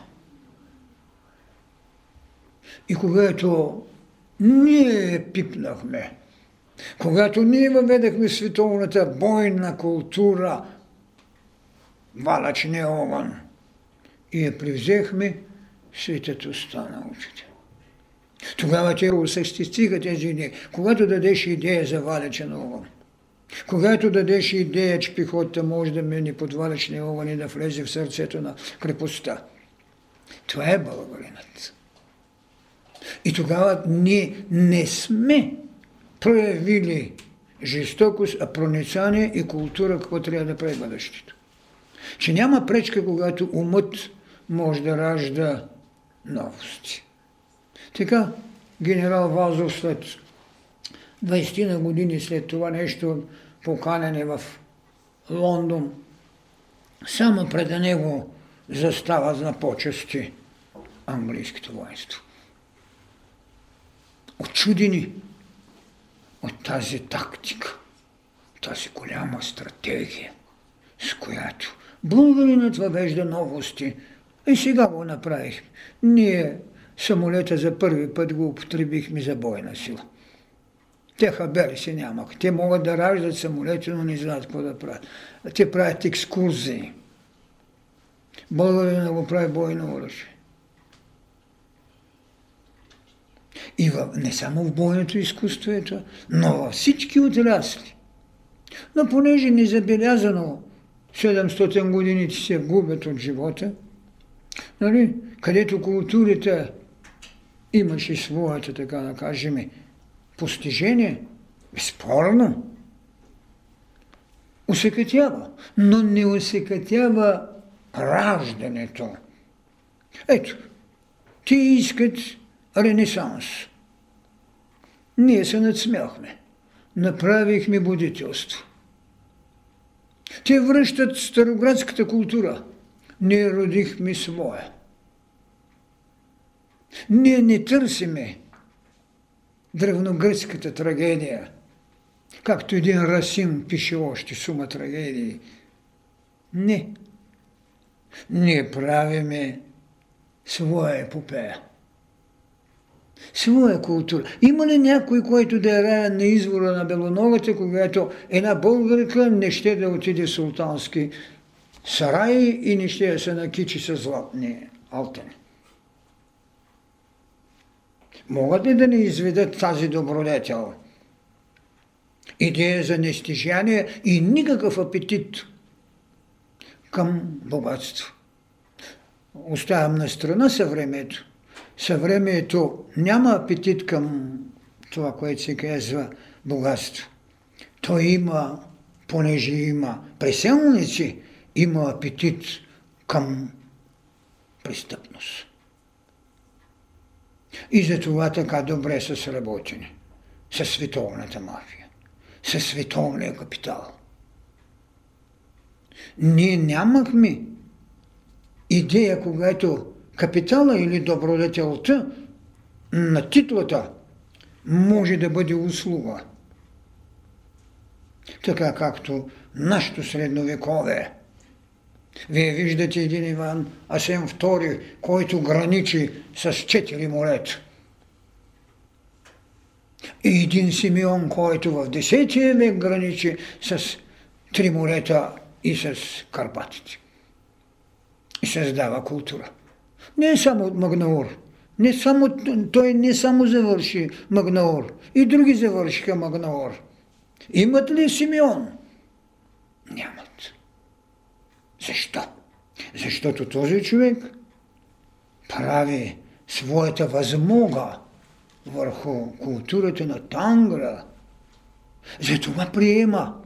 И когато ние пипнахме, когато ние въведахме световната бойна култура, валачния огън, и я превзехме, светът остана учите. Тогава те осъществиха тези идеи. Когато дадеш идея за валечен огън, когато дадеш идея, че пехотата може да мине под валечния огън и да влезе в сърцето на крепостта, това е българинът. И тогава ние не сме проявили жестокост, а проницание и култура, какво трябва да прави бъдещето. Че няма пречка, когато умът може да ражда новости. Така, генерал Вазов след 20 на години след това нещо поканене в Лондон, само пред него застава на почести английското воинство. Очудени от тази тактика, тази голяма стратегия, с която българинът въвежда новости. И сега го направихме. Ние самолета за първи път го употребихме за бойна сила. Те хабери си нямах. Те могат да раждат самолети, но не знаят какво да правят. Те правят екскурзии. Българина го прави бойно оръжие. И в, не само в бойното изкуство е това, но във всички отрасли. Но понеже незабелязано 700 години се губят от живота, нали, където културите имаше своята, така да кажем, постижение, безспорно, усекатява, но не усекатява раждането. Ето, те искат ренесанс. Ние се надсмяхме. Направихме будителство. Те връщат староградската култура. Ние родихме своя. Ние не търсиме древногръцката трагедия, както един Расим пише още сума трагедии. Не. Ние правиме своя епопея своя култура. Има ли някой, който да е равен на извора на Белоногата, когато една българка не ще да отиде в султански сарай и не ще се накичи с златни алтани? Могат ли да ни изведат тази добродетел? Идея за нестижание и никакъв апетит към богатство. Оставям на страна съвремето съвремието няма апетит към това, което се казва богатство. Той има, понеже има преселници, има апетит към престъпност. И за това така добре са сработени с световната мафия, с световния капитал. Ние нямахме идея, когато капитала или добродетелта на титлата може да бъде услуга. Така както нашето средновековие. Вие виждате един Иван Асен II, който граничи с четири морета. И един Симеон, който в 10 век граничи с три морета и с Карпатите. И създава култура. Не само Магнаур. Не само, той не само завърши Магнаур. И други завършиха Магнаур. Имат ли Симеон? Нямат. Защо? Защото този човек прави своята възмога върху културата на Тангра. Затова приема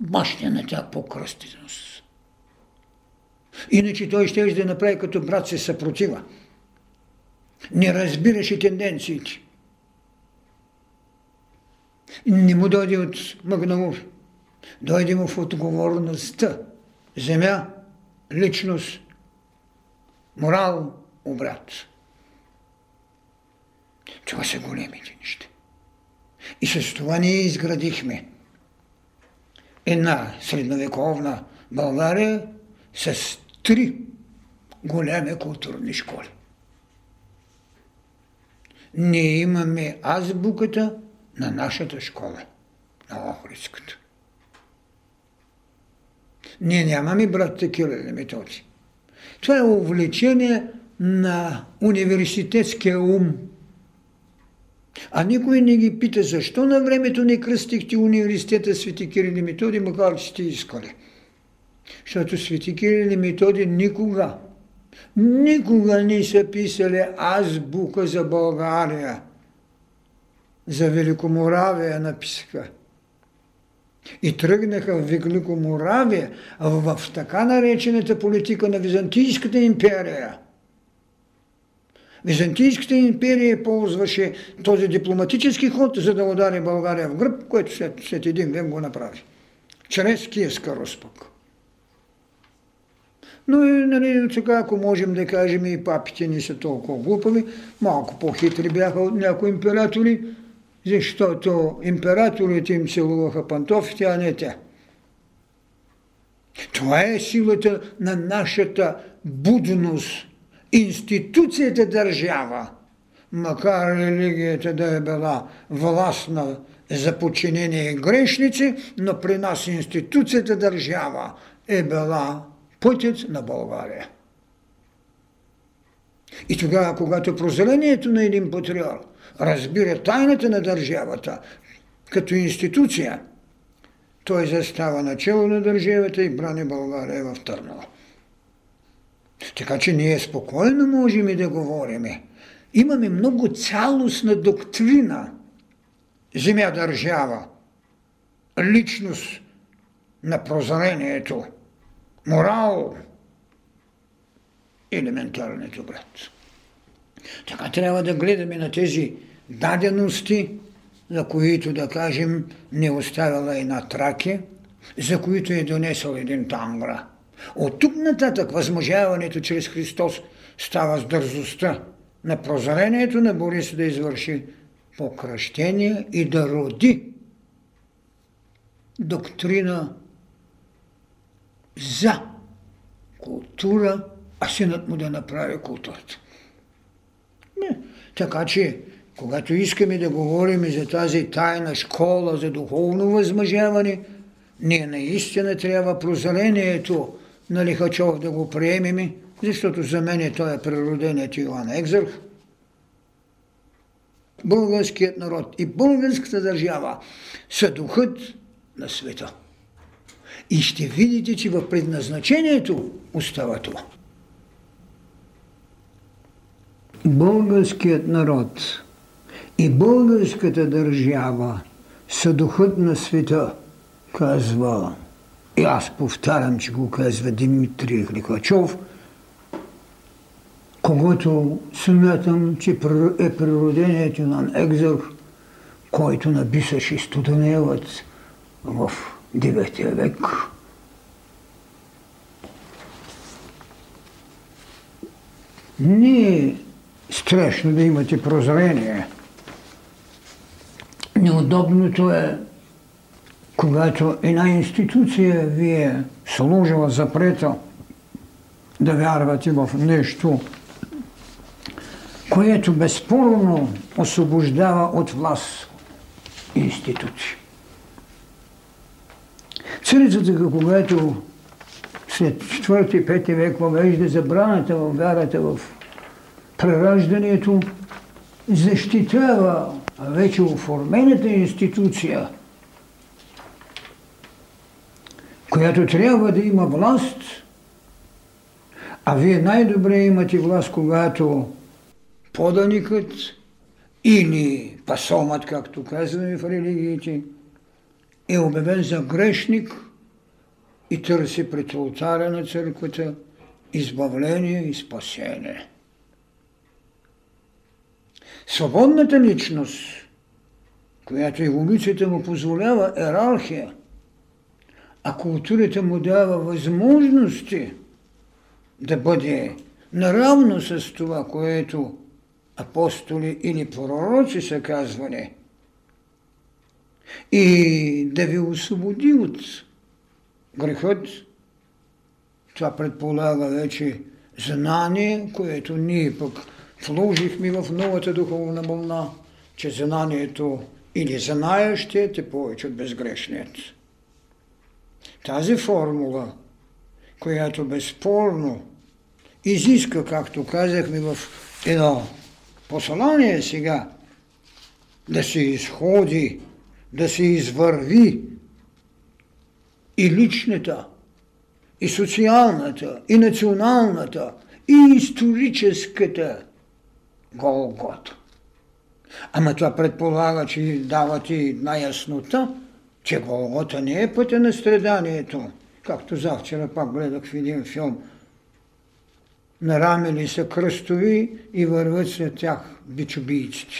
бащината покръстеност. Иначе той ще да направи като брат се съпротива. Не разбираше тенденциите. Не му дойде от Магнаур. Дойде му в отговорността. Земя, личност, морал, обрат. Това са големите неща. И с това ние изградихме една средновековна България с три големи културни школи. Ние имаме азбуката на нашата школа, на Охридската. Ние нямаме брат Кирил методи. Това е увлечение на университетския ум. А никой не ги пита защо на времето не кръстихте университета Свети Кирил и Методи, макар че сте искали. Защото Свети Кирил и Методи никога, никога не са писали азбука за България. За Великоморавия написаха. И тръгнаха в Великоморавия, в, така наречената политика на Византийската империя. Византийската империя ползваше този дипломатически ход, за да удари България в гръб, което след, след един век го направи. Чрез Киевска Руспък. Но и нали, сега, ако можем да кажем, и папите не са толкова глупави, малко по-хитри бяха от някои императори, защото императорите им целуваха пантофите, а не те. Това е силата на нашата будност. Институцията държава, макар религията да е била властна за подчинение грешници, но при нас институцията държава е била пътят на България. И тогава, когато прозрението на един патриарх разбира тайната на държавата като институция, той застава начало на държавата и брани България в Търнава. Така че ние спокойно можем и да говорим. Имаме много цялостна доктрина. Земя държава, личност на прозрението, морал, елементарното брат. Така трябва да гледаме на тези дадености, за които, да кажем, не оставила една траке, за които е донесъл един тангра. От тук нататък възмъжаването чрез Христос става с дързостта на прозрението на Борис да извърши покръщение и да роди доктрина за култура, а синът му да направи културата. Не. Така че, когато искаме да говорим за тази тайна школа за духовно възмъжаване, ние наистина трябва прозрението на Лихачов да го приемем, защото за мен той е природеният Йоан Екзърх. Българският народ и българската държава са духът на света. И ще видите, че в предназначението остава това. Българският народ и българската държава са духът на света, казва, и аз повтарям, че го казва Димитрий Хликачов, когато смятам, че е природението на Екзър, който написаше студеневът в 9 век. Не страшно да имате прозрение. Неудобното е, когато една институция ви е служила запрета да вярвате в нещо, което безспорно освобождава от власт институции. Царицата, когато след 4-5 век въвежда забраната в вярата в прераждането, защитава вече оформената институция, която трябва да има власт, а вие най-добре имате власт, когато поданикът или пасомът, както казваме в религиите, е обявен за грешник – и търси пред алтаря на църквата избавление и спасение. Свободната личност, която еволюцията му позволява ерархия, а културата му дава възможности да бъде наравно с това, което апостоли или пророци са казвали, и да ви освободи от грехът, това предполага вече знание, което ние пък вложихме в новата духовна вълна, че знанието или знаещият е повече от безгрешният. Тази формула, която безспорно изиска, както казахме в едно послание сега, да се изходи, да се извърви и личната, и социалната, и националната, и историческата Голгота. Ама това предполага, че дава ти най-яснота, че Голгота не е пътя на страданието. Както завчера пак гледах в един филм. Нарамили са кръстови и върват след тях бичобийците.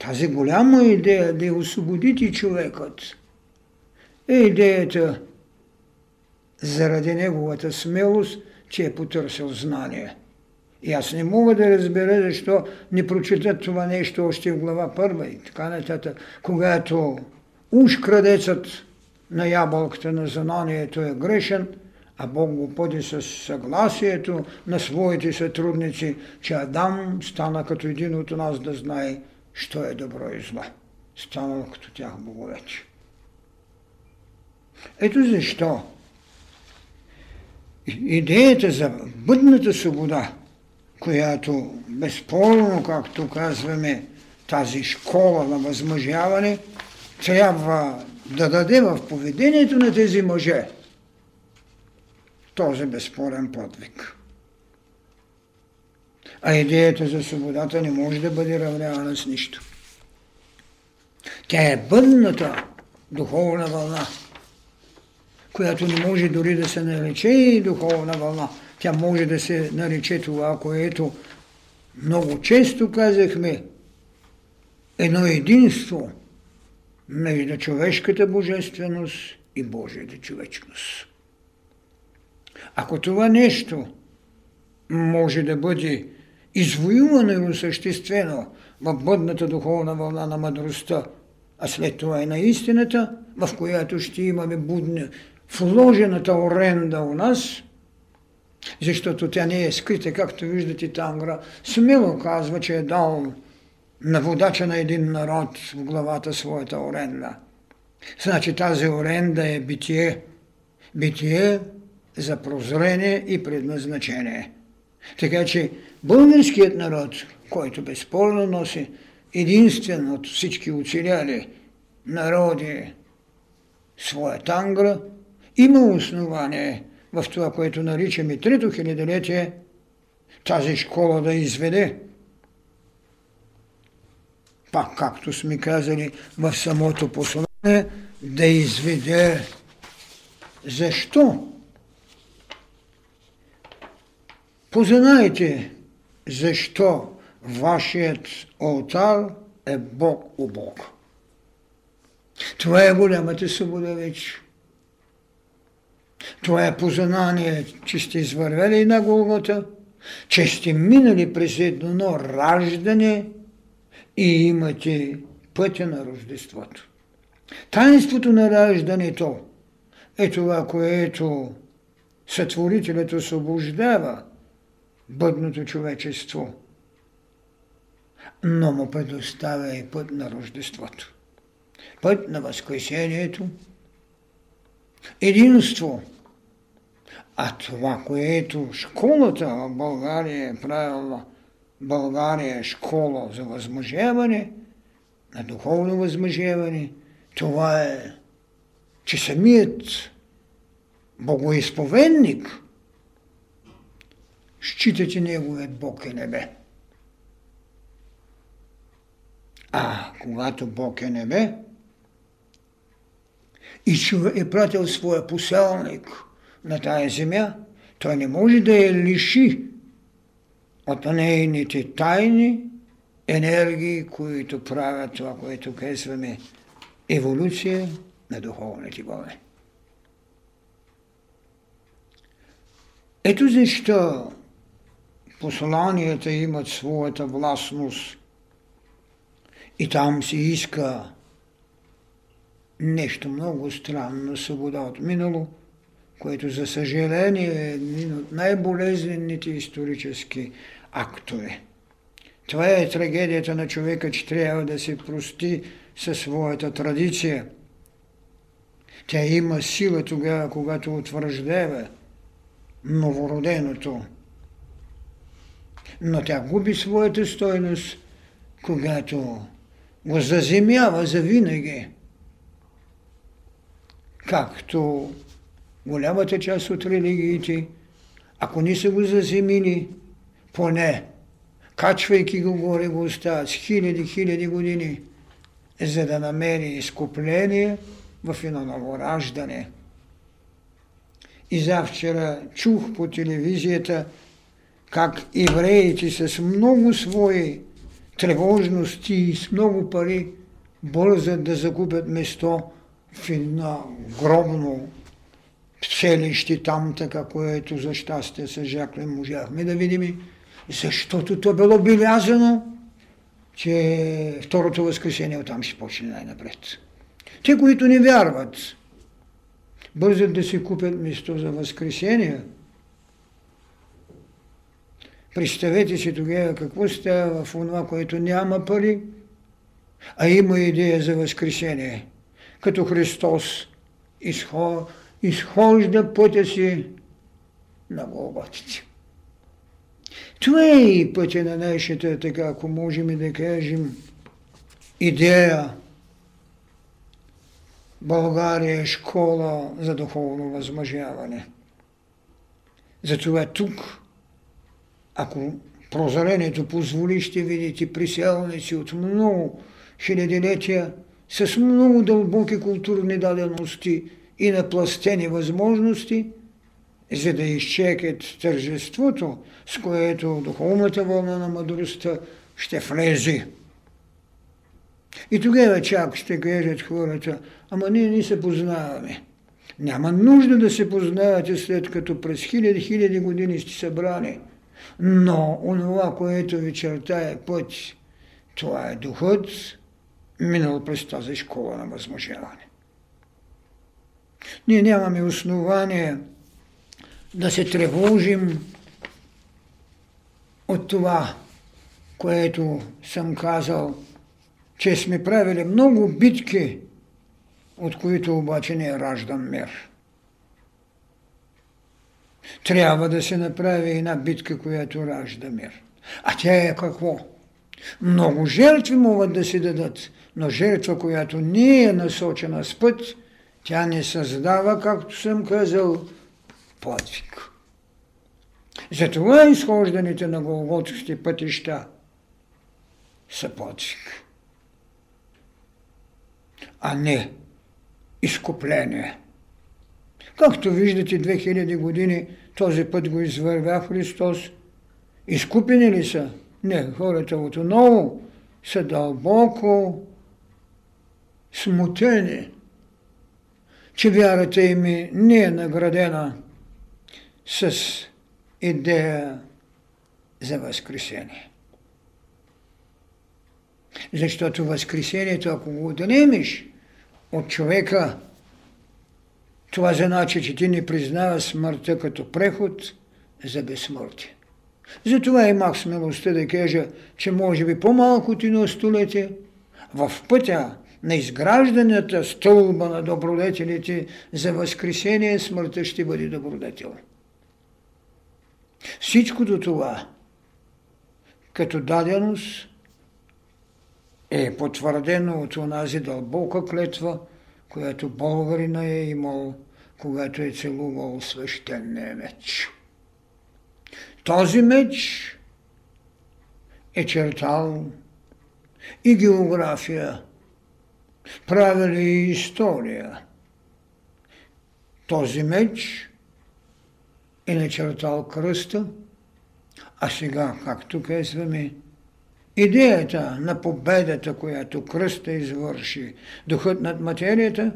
Тази голяма идея да освободите човекът е идеята заради неговата смелост, че е потърсил знание. И аз не мога да разбера защо не прочитат това нещо още в глава първа и така нататък. Когато уж крадецът на ябълката на знанието е грешен, а Бог го поди с съгласието на своите сътрудници, че Адам стана като един от нас да знае, що е добро и зло. Станал като тях боговече. Ето защо идеята за бъдната свобода, която безспорно, както казваме, тази школа на възмъжяване, трябва да даде в поведението на тези мъже този безспорен подвиг. А идеята за свободата не може да бъде равнявана с нищо. Тя е бъдната духовна вълна – която не може дори да се нарече и духовна вълна. Тя може да се нарече това, което много често казахме, едно единство между човешката божественост и Божията човечност. Ако това нещо може да бъде извоювано и осъществено в бъдната духовна вълна на мъдростта, а след това и на истината, в която ще имаме будни вложената оренда у нас, защото тя не е скрита, както виждате Тангра, смело казва, че е дал на водача на един народ в главата своята оренда. Значи тази оренда е битие. Битие за прозрение и предназначение. Така че българският народ, който безспорно носи единствен от всички оцеляли народи своя тангра, има основание в това, което наричаме трето хилядолетие, тази школа да изведе. Пак, както сме казали в самото послание, да изведе защо. Познайте защо вашият алтар е Бог у Бог. Това е голямата свобода вече. Това е познание, че сте извървели на Голгота, че сте минали през едно раждане и имате пътя на Рождеството. Таинството на раждането е това, което Сътворителят освобождава бъдното човечество, но му предоставя и път на Рождеството. Път на Възкресението, единство – а това, което школата в България е правила, България е школа за възмъжеване, на духовно възмъжеване, това е, че самият богоизповедник счита, че неговият Бог е небе. А когато Бог е небе, и е пратил своя поселник на тая земя, той не може да я лиши от нейните тайни, енергии, които правят това, което казваме еволюция на духовните вълни. Ето защо посланията имат своята властност и там се иска нещо много странно, свобода от минало, което за съжаление е един от най-болезнените исторически актове. Това е трагедията на човека, че трябва да се прости със своята традиция. Тя има сила тогава, когато утвърждава новороденото. Но тя губи своята стойност, когато го заземява за винаги. Както голямата част от религиите, ако не са го заземили, поне качвайки го горе го остават с хиляди, хиляди години, за да намери изкупление в едно ново раждане. И завчера чух по телевизията как евреите с много свои тревожности и с много пари бързат да закупят место в едно гробно селище там, така, което за щастие с Жаклин можахме да видим, защото то било белязано, че второто възкресение оттам ще почне най-напред. Те, които не вярват, бързат да си купят место за възкресение. Представете си тогава какво става в това, което няма пари, а има идея за възкресение. Като Христос изхожда пътя си на Голготите. Това е и пътя на нашата, така ако можем да кажем, идея България е школа за духовно възмъжяване. Затова тук, ако прозрението позволи, ще видите приселници от много хилядилетия с много дълбоки културни дадености и напластени възможности, за да изчекат тържеството, с което духовната вълна на мъдростта ще влезе. И тогава чак ще кажат хората, ама ние не се познаваме. Няма нужда да се познавате след като през хиляди, хиляди години сте събрани. Но онова, което ви чертае път, това е духът, минал през тази школа на възмъжаване. Ние нямаме основание да се тревожим от това, което съм казал, че сме правили много битки, от които обаче не е раждан мир. Трябва да се направи една битка, която ражда мир. А тя е какво? Много жертви могат да се дадат, но жертва, която не е насочена с път, тя не създава, както съм казал, подвиг. Затова изхожданите на Голготските пътища са подвиг, а не изкупление. Както виждате, 2000 години този път го извървя Христос. Изкупени ли са? Не, хората отново са дълбоко смутени, че вярата им не е наградена с идея за възкресение. Защото възкресението, ако го отнемеш от човека, това значи, че ти не признава смъртта като преход за безсмъртие. Затова имах смелостта да кажа, че може би по-малко от едно столетие в пътя на изгражданията стълба на добродетелите за възкресение смъртта ще бъде добродетел. Всичкото това като даденост е потвърдено от онази дълбока клетва, която българина е имал, когато е целувал свещения меч. Този меч е чертал и география, правили история този меч е начертал кръста, а сега, както казваме, идеята на победата, която кръста извърши, духът над материята,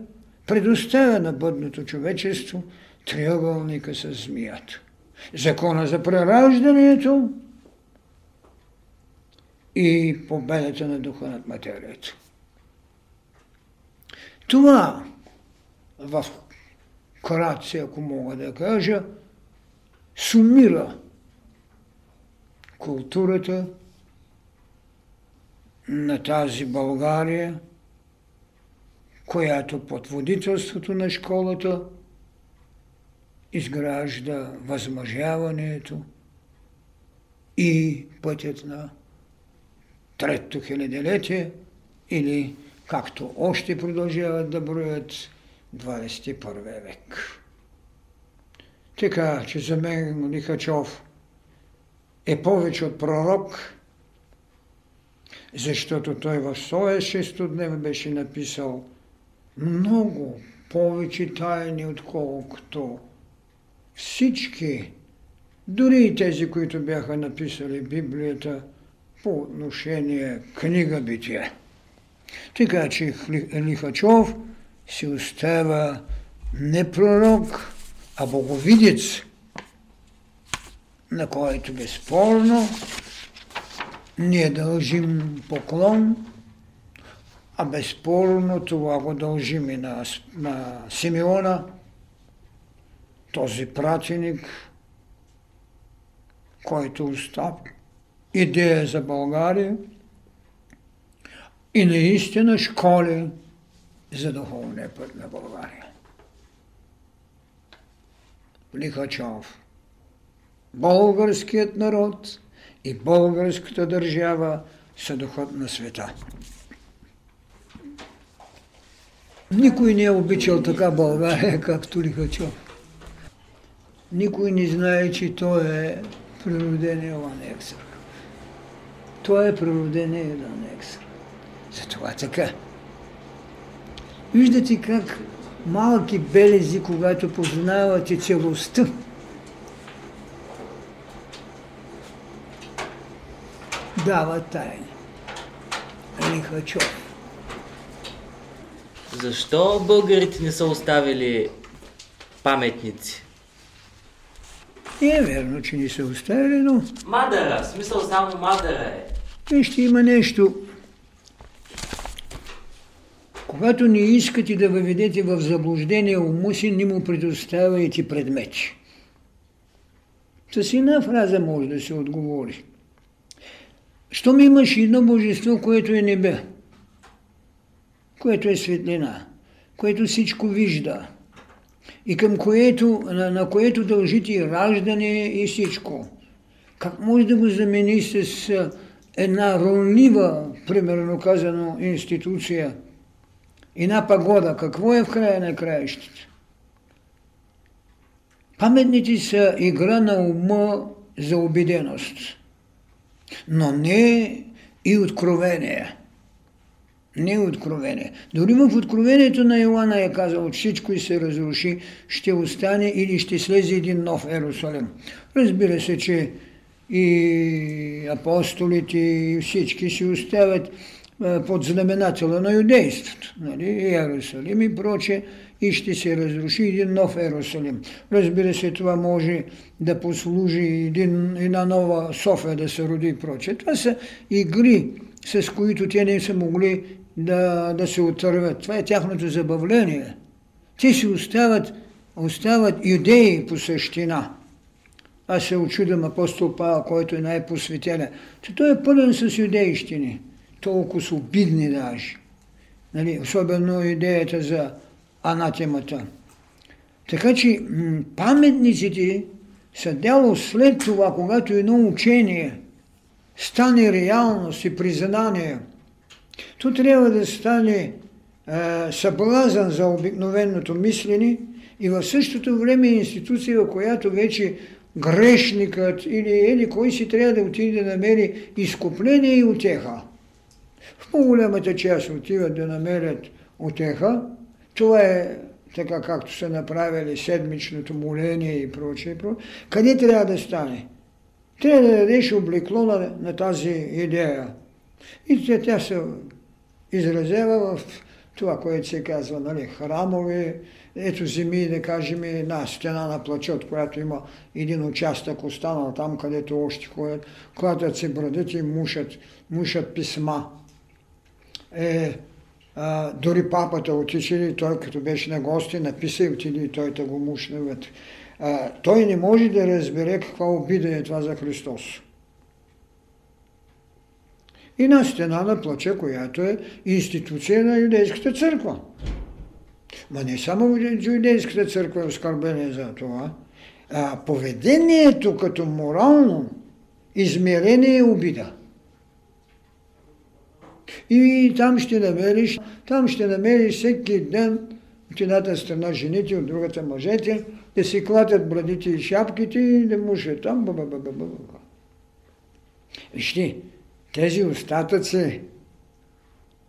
предоставя на бъдното човечество триъгълника с змията. Закона за прераждането и победата на духа над материята. Това в кратце, ако мога да кажа, сумира културата на тази България, която под водителството на школата изгражда възмъжяването и пътят на трето хилядолетие или както още продължават да броят 21 век. Така, че за мен Лихачов е повече от пророк, защото той в своя шестоднев беше написал много повече тайни, отколкото всички, дори и тези, които бяха написали Библията по отношение книга Битие. Така че Лихачов си остава не пророк, а боговидец, на който безспорно ние дължим поклон, а безспорно това го дължим и на, на Симеона, този пратеник, който остава идея за България и наистина школи за духовния път на България. Лихачов. Българският народ и българската държава са духът на света. Никой не е обичал така България, както Лихачов. Никой не знае, че той е природен Йоан Ексър. Той е природен Йоан Ексър. Затова така. Виждате как малки белези, когато познават и целостта, дават тайни. Лихачов. Защо българите не са оставили паметници? Не е верно, че не са оставили, но... Мадара, смисъл само Мадара е. Вижте, има нещо. Когато не искате да въведете в заблуждение ума си, не му предоставяйте предмети. С една фраза може да се отговори. Щом имаш едно божество, което е небе, което е светлина, което всичко вижда и към което, на, на което дължите раждане и всичко, как може да го замени с една ронлива, примерно казано, институция, една пагода, какво е в края на краищата? Паметните са игра на ума за убеденост, но не и откровение. Не откровение. Дори в откровението на Иоанна е казал, всичко и се разруши, ще остане или ще слезе един нов Ерусалим. Разбира се, че и апостолите, и всички си оставят под знаменателя на юдейството. Нали? Иерусалим и проче. И ще се разруши един нов Иерусалим. Разбира се, това може да послужи един, една нова София да се роди и проче. Това са игри, с които те не са могли да, да се отърват. Това е тяхното забавление. Те си остават, остават юдеи по същина. Аз се очудвам апостол Павел, който е най-посветен, той е пълен с юдейщини. Толкова са обидни даже. Нали, особено идеята за анатемата. Така че паметниците са дело след това, когато едно учение стане реалност и признание – то трябва да стане а, съблазън за обикновеното мислене и в същото време институция, в която вече грешникът или, или кой си трябва да отиде да намери изкупление и отеха. По-голямата част отиват да намерят отеха. Това е така както са направили седмичното моление и прочее, къде трябва да стане? Трябва да дадеш облекло на, на тази идея. И тя, тя се изразява в това, което се казва, нали, храмове, ето земи, да кажем, една стена на плачот, която има един участък останал там, където още ходят, когато се брадят и мушат, мушат писма. Е, а, дори папата отича той като беше на гости, написа и отиде и той да го мушне вътре. А, той не може да разбере каква обида е това за Христос. И на стена на плача, която е институция на юдейската църква. Ма не само юдейската църква е оскърбение за това, а поведението като морално измерение е обида. И там ще намериш, там ще намериш всеки ден от едната страна жените, от другата мъжете, да си клатят брадите и шапките и да мушат там. Ба, ба, ба, ба, ба. Вижте, тези остатъци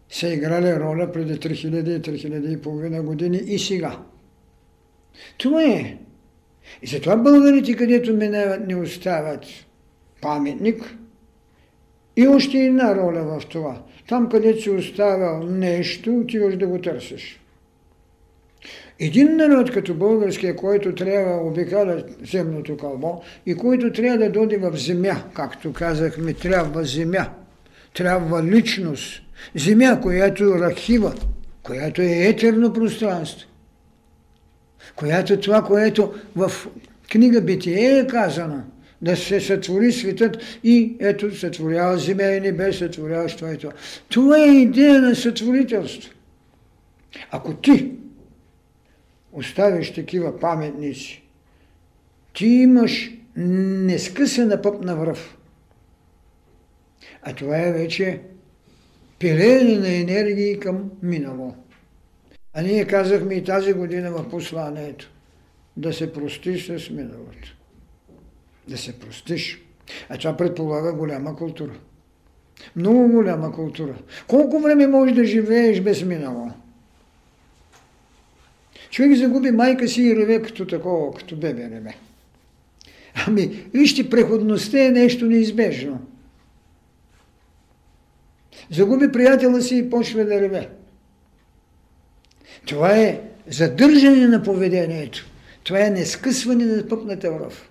са играли роля преди 3000 и 3500 години и сега. Това е. И затова българите, където минават, не оставят паметник. И още една роля в това. Там, където си оставял нещо, отиваш да го търсиш. Един народ като българския, който трябва да обикаля земното кълбо и който трябва да доди в земя, както казахме, трябва земя, трябва личност, земя, която е архива, която е етерно пространство, която е това, което в книга Битие е казано, да се сътвори светът и ето сътворява земя и небе, сътворяваш това и това. Това е идея на сътворителство. Ако ти оставиш такива паметници, ти имаш нескъсена пъп на връв. А това е вече пилеене на енергии към минало. А ние казахме и тази година в посланието да се простиш с миналото. Да се простиш. А това предполага голяма култура. Много голяма култура. Колко време можеш да живееш без минало? Човек загуби майка си и реве като такова, като бебе реве. Ами, вижте, преходността е нещо неизбежно. Загуби приятела си и почва да реве. Това е задържане на поведението. Това е нескъсване на пъпната връв.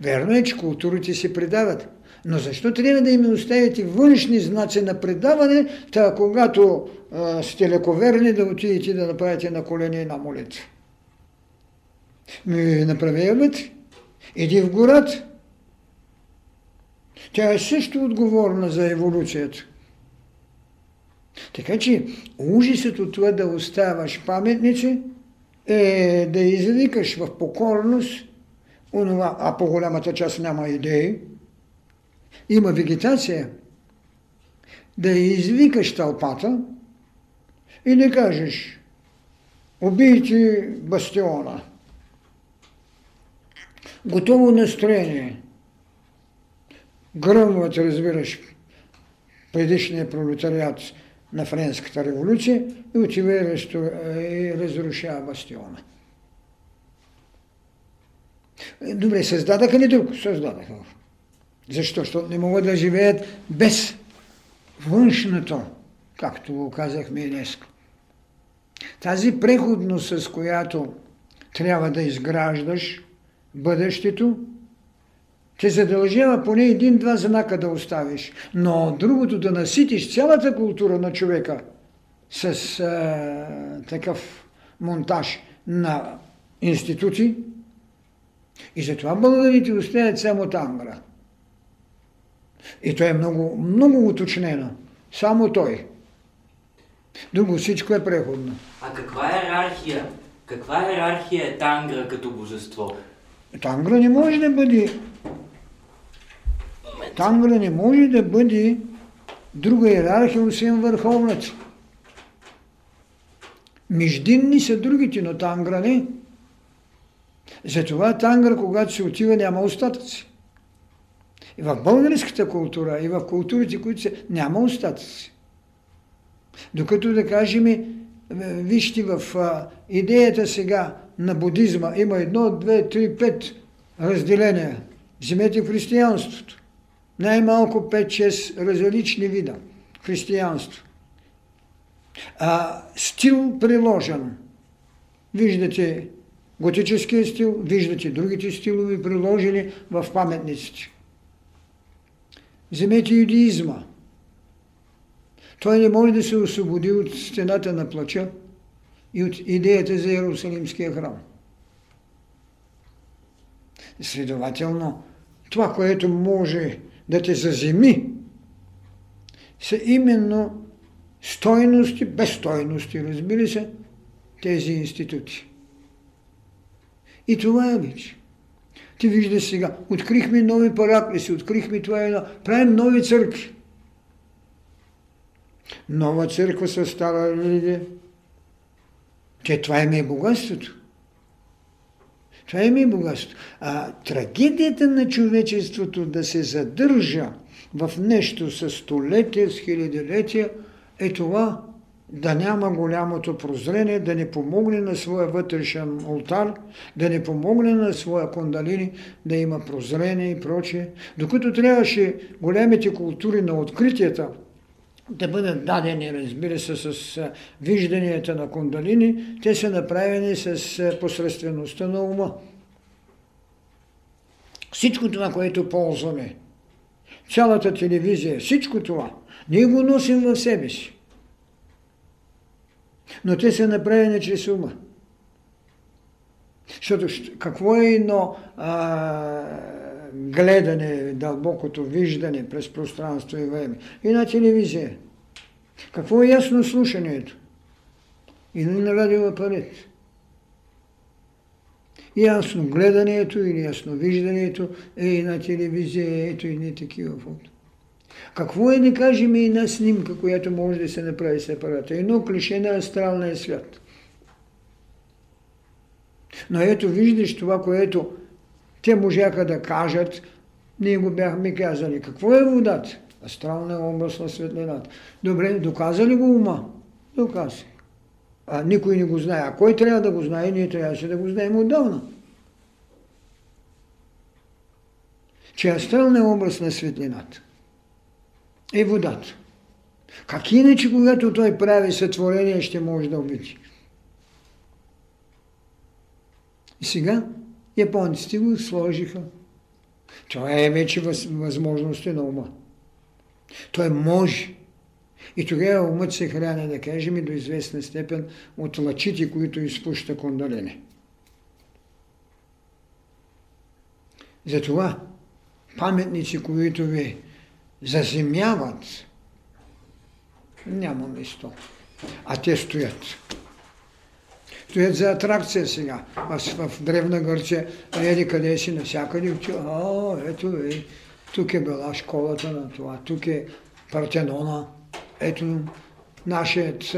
Верно е, че културите се предават. Но защо трябва да им оставите външни знаци на предаване, та когато а, сте лековерни да отидете да направите на колени на молитва? Ми направи. Иди в гората. Тя е също отговорна за еволюцията. Така че ужасът от това да оставаш паметници е да извикаш в покорност, онова, а по голямата част няма идеи, има вегетация, да извикаш тълпата и да кажеш убийте бастиона. Готово настроение. Гръмват, разбираш, предишния пролетариат на Френската революция и отива и разрушава бастиона. Добре, създадаха ли друг? Създадаха. Защо? Защото не могат да живеят без външното, както го казахме днес. Тази преходност, с която трябва да изграждаш бъдещето, те задължава поне един-два знака да оставиш. Но другото да наситиш цялата култура на човека с а, такъв монтаж на институции. И затова българите оставят само тангра. И то е много, много уточнено. Само той. Друго всичко е преходно. А каква е иерархия? Каква иерархия е Тангра като божество? Тангра не може да бъде Тангра не може да бъде друга иерархия, освен върховната. Междинни са другите, но Тангра не. Затова Тангра, когато се отива, няма остатъци. И в българската култура, и в културите, които са, няма остатъци. Докато да кажем, вижте в идеята сега на будизма има едно, две, три, пет разделения. Вземете християнството. Най-малко 5-6 различни вида християнство. А, стил приложен. Виждате готическия стил, виждате другите стилови приложени в паметниците. Вземете юдиизма. Той не може да се освободи от стената на плача и от идеята за Иерусалимския храм. Следователно, това, което може да те заземи, са именно стойности, без стойности, разбира се, тези институти. И това е вече. Ти виждаш сега, открихме нови параклиси, открихме това едно, правим нови църкви. Нова църква с стара религия. Че това е богатството. Това е богатство. А трагедията на човечеството да се задържа в нещо с столетия, с хилядилетия, е това да няма голямото прозрение, да не помогне на своя вътрешен алтар, да не помогне на своя кондалини да има прозрение и прочее. Докато трябваше големите култури на откритията да бъдат дадени, разбира се, с вижданията на кондалини, те са направени с посредствеността на ума. Всичко това, което ползваме, цялата телевизия, всичко това, ние го носим в себе си. Но те са направени чрез ума. Защото какво е едно а, гледане, дълбокото виждане през пространство и време? И на телевизия. Какво е ясно слушането? И на радиоапарат. Ясно гледането или ясно виждането е и на телевизия, ето и не такива фото. Какво е да кажем и на снимка, която може да се направи с апарата? Едно клише на астралния свят. Но ето виждаш това, което те можаха да кажат, ние го бяхме казали. Какво е водата? Астрална област на светлината. Добре, доказа ли го ума? Доказа. А никой не го знае. А кой трябва да го знае? Ние трябваше да го знаем отдавна. Че астрална област на светлината е водата. Как иначе, когато той прави сътворение, ще може да обичи? И сега японците го сложиха. Това е вече възможността на ума. Той може. И тогава умът се храни, да кажем, и до известна степен от лъчите, които изпуща кондалини. Затова паметници, които ви заземяват, няма место. А те стоят. Стоят за атракция сега. Аз в Древна Гърция, еди къде си, навсякъде, а, ето е, тук е била школата на това, тук е Партенона, ето нашият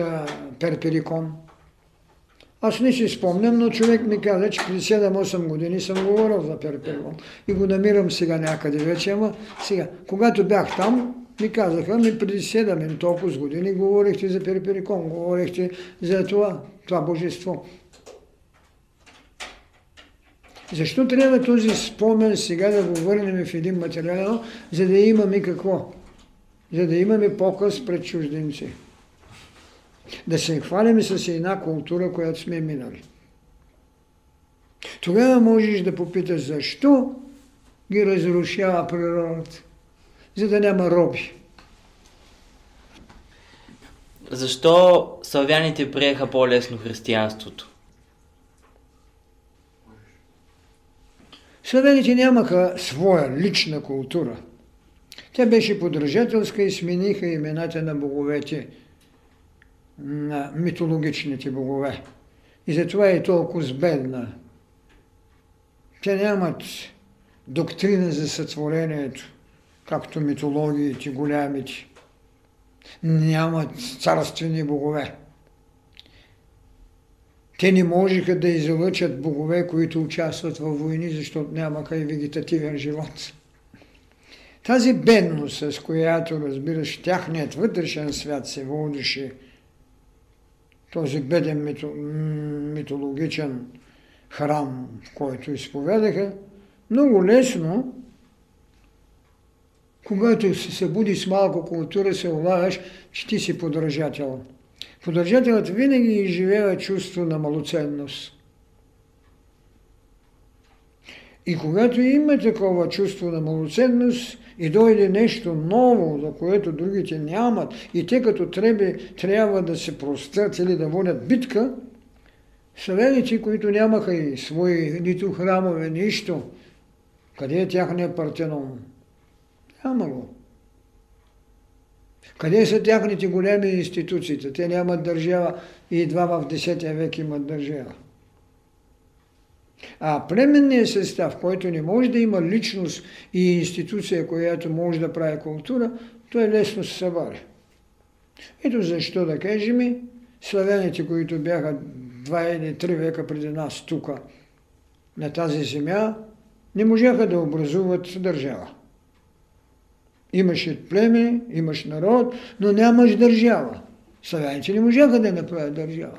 Перперикон. Аз не си спомням, но човек ми каза, че преди 7-8 години съм говорил за Перперикон. И го намирам сега някъде вече, ама сега, когато бях там, ми казаха, ми преди 7 толкова години говорихте за Перперикон, говорихте за това, това божество. Защо трябва този спомен сега да го върнем в един материал, за да имаме какво? За да имаме показ пред чужденци. Да се хвалим с една култура, която сме минали. Тогава можеш да попиташ защо ги разрушава природата, за да няма роби. Защо славяните приеха по-лесно християнството? Славяните нямаха своя лична култура. Тя беше подражателска и смениха имената на боговете, на митологичните богове. И затова е толкова сбедна. Те нямат доктрина за сътворението, както митологиите голямите. Нямат царствени богове. Те не можеха да излъчат богове, които участват във войни, защото нямаха и вегетативен живот. Тази бедност, с която, разбираш, тяхният вътрешен свят се водеше, този беден мито, митологичен храм, в който изповедаха, много лесно, когато се събуди с малко култура, се улавяш, че ти си подражател. Подражателът винаги изживява чувство на малоценност. И когато има такова чувство на малоценност и дойде нещо ново, за което другите нямат, и те като трябва, трябва да се простят или да водят битка, Славяните, които нямаха и свои нито храмове, нищо, къде е тяхният партенон? Няма го. Къде са тяхните големи институции? Те нямат държава и едва в 10 век имат държава. А племенният състав, който не може да има личност и институция, която може да прави култура, той лесно се събари. Ето защо да кажем, славяните, които бяха два или три века преди нас тук, на тази земя, не можаха да образуват държава. Имаше племе, имаш народ, но нямаш държава. Славяните не можаха да направят държава.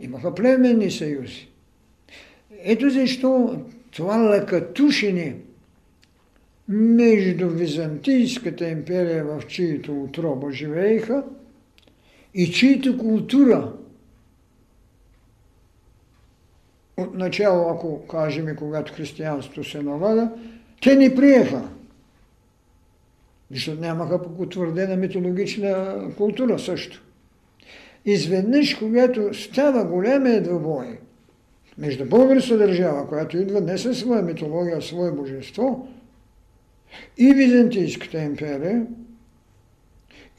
Имаха племенни съюзи. Ето защо това лъкатушене между Византийската империя, в чието отроба живееха, и чието култура отначало, ако кажем, когато християнството се налага, те не приеха. Защото нямаха утвърдена митологична култура също. Изведнъж, когато става големия двобой между българска държава, която идва не със своя митология, а свое божество, и Византийската империя,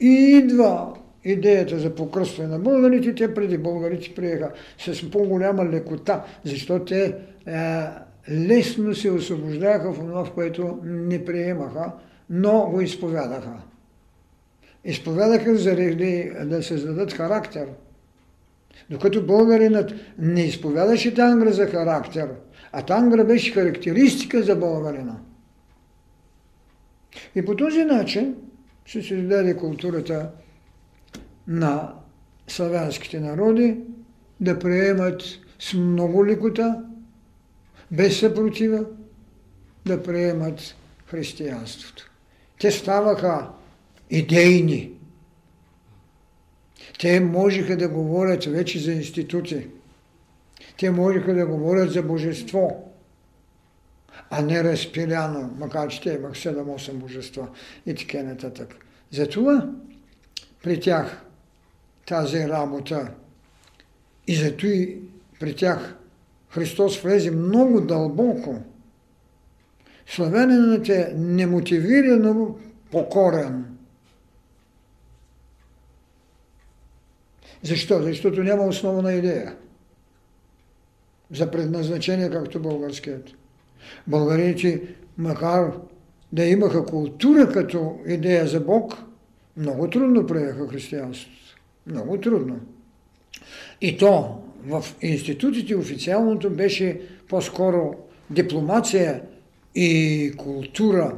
и идва идеята за покръстване на българите, те преди българите приеха с по-голяма лекота, защото те е, лесно се освобождаха в това, в което не приемаха, но го изповядаха. Изповядаха заради да създадат характер. Докато българинът не изповядаше тангра за характер, а тангра беше характеристика за българина. И по този начин се създаде културата на славянските народи да приемат с много лекота, без съпротива, да приемат християнството. Те ставаха идейни. Те можеха да говорят вече за институти. Те можеха да говорят за божество, а не разпиляно, макар че те имах 7-8 божества и така нататък. Затова при тях тази работа. И зато и при тях Христос влезе много дълбоко. Славянинът е немотивирано покорен. Защо? Защото няма основна идея за предназначение, както българският. Българите, макар да имаха култура като идея за Бог, много трудно приеха християнството. Много трудно. И то в институтите официалното беше по-скоро дипломация и култура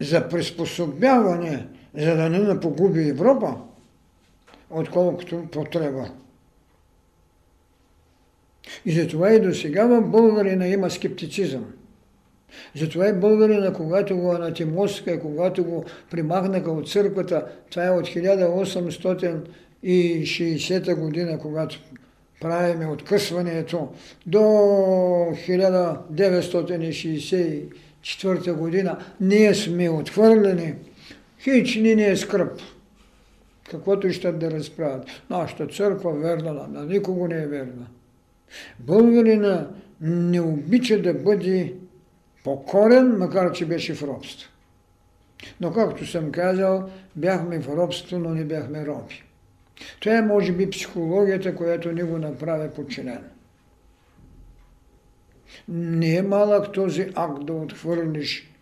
за приспособяване, за да не напогуби Европа, отколкото потреба. И затова и до сега в Българина има скептицизъм. Затова и българина, когато го анатемоска, когато го примахнаха от църквата, това е от 1860 година, когато правиме откъсването, до 1964 година, ние сме отхвърлени. Хич ни не е скръп. Каквото ще да разправят. Нашата църква верна, на никого не е верна. Българина не обича да бъде покорен, макар че беше в робство. Но както съм казал, бяхме в робство, но не бяхме роби. Това е може би психологията, която ни го направи подчинен. Не е малък този акт да отхвърлиш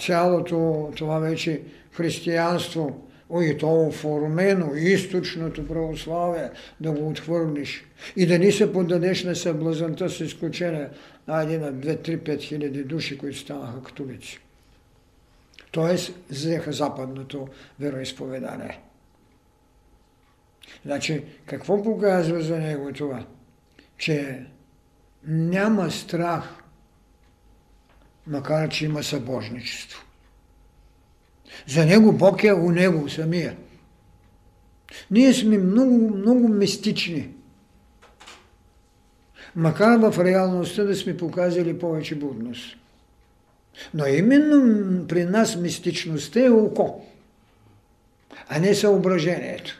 цялото това вече християнство, и то оформено, източното православие, да го отхвърлиш и да не се поддадеш на съблазанта с изключение на 2-3-5 хиляди души, които станаха католици. Тоест, взеха западното вероисповедание. Значи, какво показва за него това? Че няма страх, макар че има събожничество. За него Бог е у него самия. Ние сме много, много мистични. Макар в реалността да сме показали повече будност. Но именно при нас мистичността е око, а не съображението.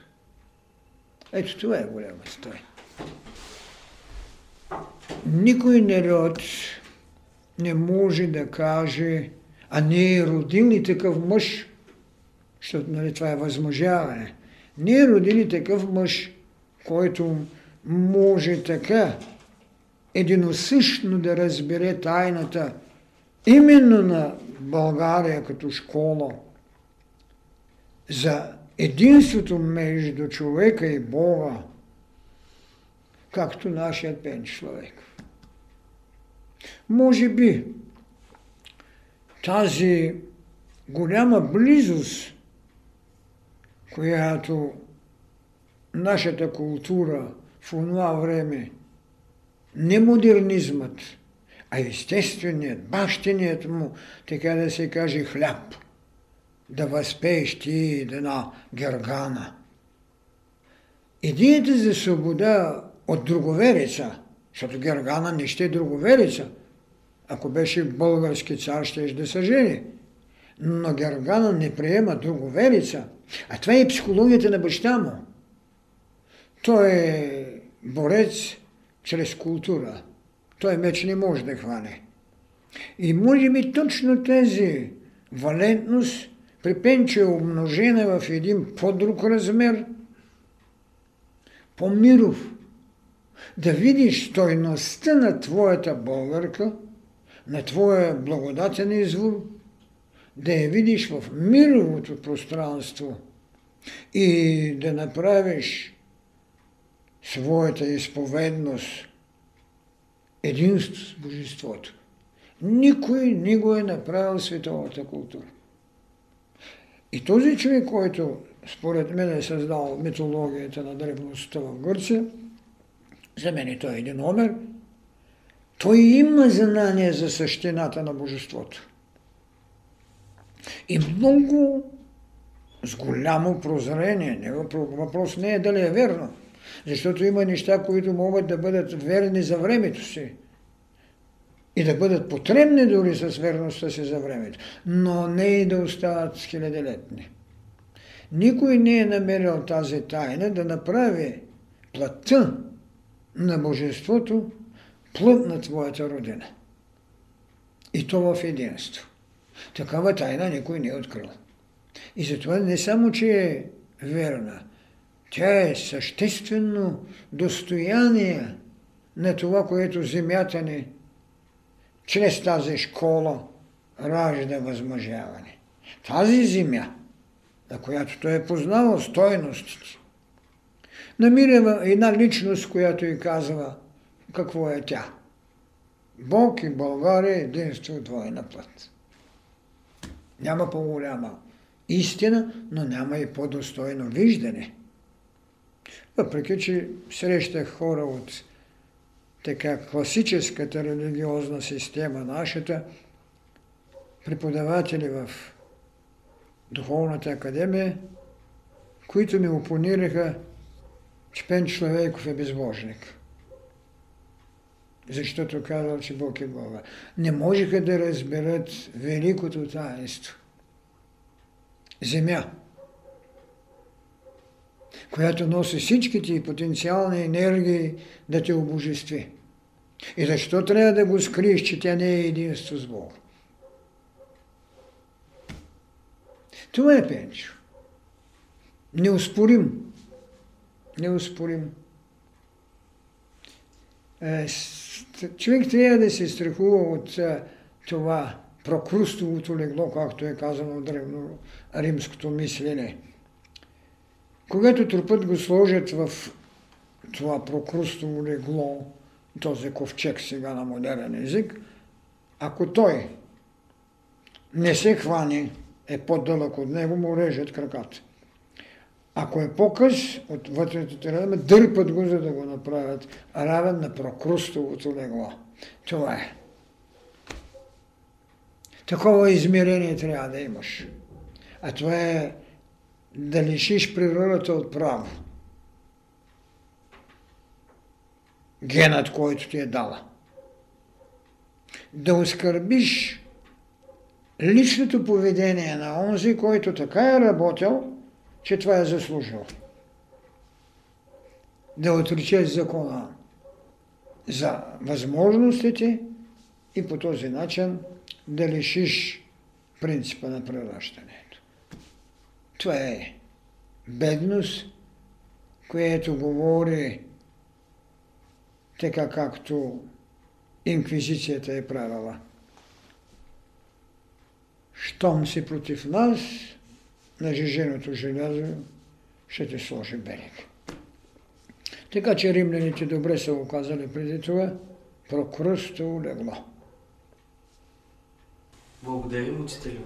Ето това е голяма стой. Никой народ не може да каже, а не е родил ли такъв мъж, защото нали, това е възмъжаване. Не е родили такъв мъж, който може така единосъщно да разбере тайната именно на България като школа за единството между човека и Бога, както нашият пен човек. Може би тази голяма близост, която нашата култура в това време, не модернизмът, а естественият, бащиният му, така да се каже, хляб, да възпееш ти една гергана. Идеята за свобода от друговерица, защото гергана не ще е друговерица – ако беше български цар, ще да се жени. Но Гергана не приема друговерица. А това е психологията на баща му. Той е борец чрез култура. Той меч не може да хване. И може би точно тази валентност при Пенче е умножена в един по-друг размер, по-миров. Да видиш стойността на твоята българка – на Твоя благодатен извор, да я видиш в мировото пространство и да направиш своята изповедност единство с Божеството. Никой не го е направил световата култура. И този човек, който според мен е създал митологията на древността в Гърция, за мен той е един номер – той има знание за същината на Божеството. И много с голямо прозрение. Въпрос не е дали е верно. Защото има неща, които могат да бъдат верни за времето си. И да бъдат потребни дори с верността си за времето. Но не и да остават хилядолетни. Никой не е намерил тази тайна да направи плътта на Божеството плът на твоята родина. И то в единство. Такава тайна никой не е открил. И затова не само, че е верна, тя е съществено достояние на това, което земята ни чрез тази школа ражда възмъжаване. Тази земя, на която той е познавал стойностите, намира една личност, която и казва – какво е тя. Бог и България е единство двойна път. Няма по-голяма истина, но няма и по-достойно виждане. Въпреки, че срещах хора от така класическата религиозна система, нашата, преподаватели в Духовната академия, които ми опонираха, че Пен Човеков е безбожник защото казал, че Бог е Бога. Не можеха да разберат великото таинство. Земя, която носи всичките потенциални енергии да те обожестви. И защо трябва да го скриеш, че тя не е единство с Бога? Това е Пенчо. Неуспорим. Неуспорим. Е, човек трябва да се страхува от това прокрустовото легло, както е казано в древно римското мислене. Когато трупът го сложат в това прокрустово легло, този ковчег сега на модерен език, ако той не се хване, е по-дълъг от него, му режат краката. Ако е по-къс от вътрешното тяло, дърпат го, за да го направят равен на прокрустовото легло. Това е. Такова измерение трябва да имаш. А това е да лишиш природата от право. Генът, който ти е дала. Да оскърбиш личното поведение на онзи, който така е работил, че това е заслужил. Да отречеш закона за възможностите и по този начин да лишиш принципа на превращането. Това е бедност, което говори така както инквизицията е правила. Щом си против нас, на жиженото желязо ще те сложи берег. Така че римляните добре са го казали преди това, прокръстово легло. Благодарим, учителю.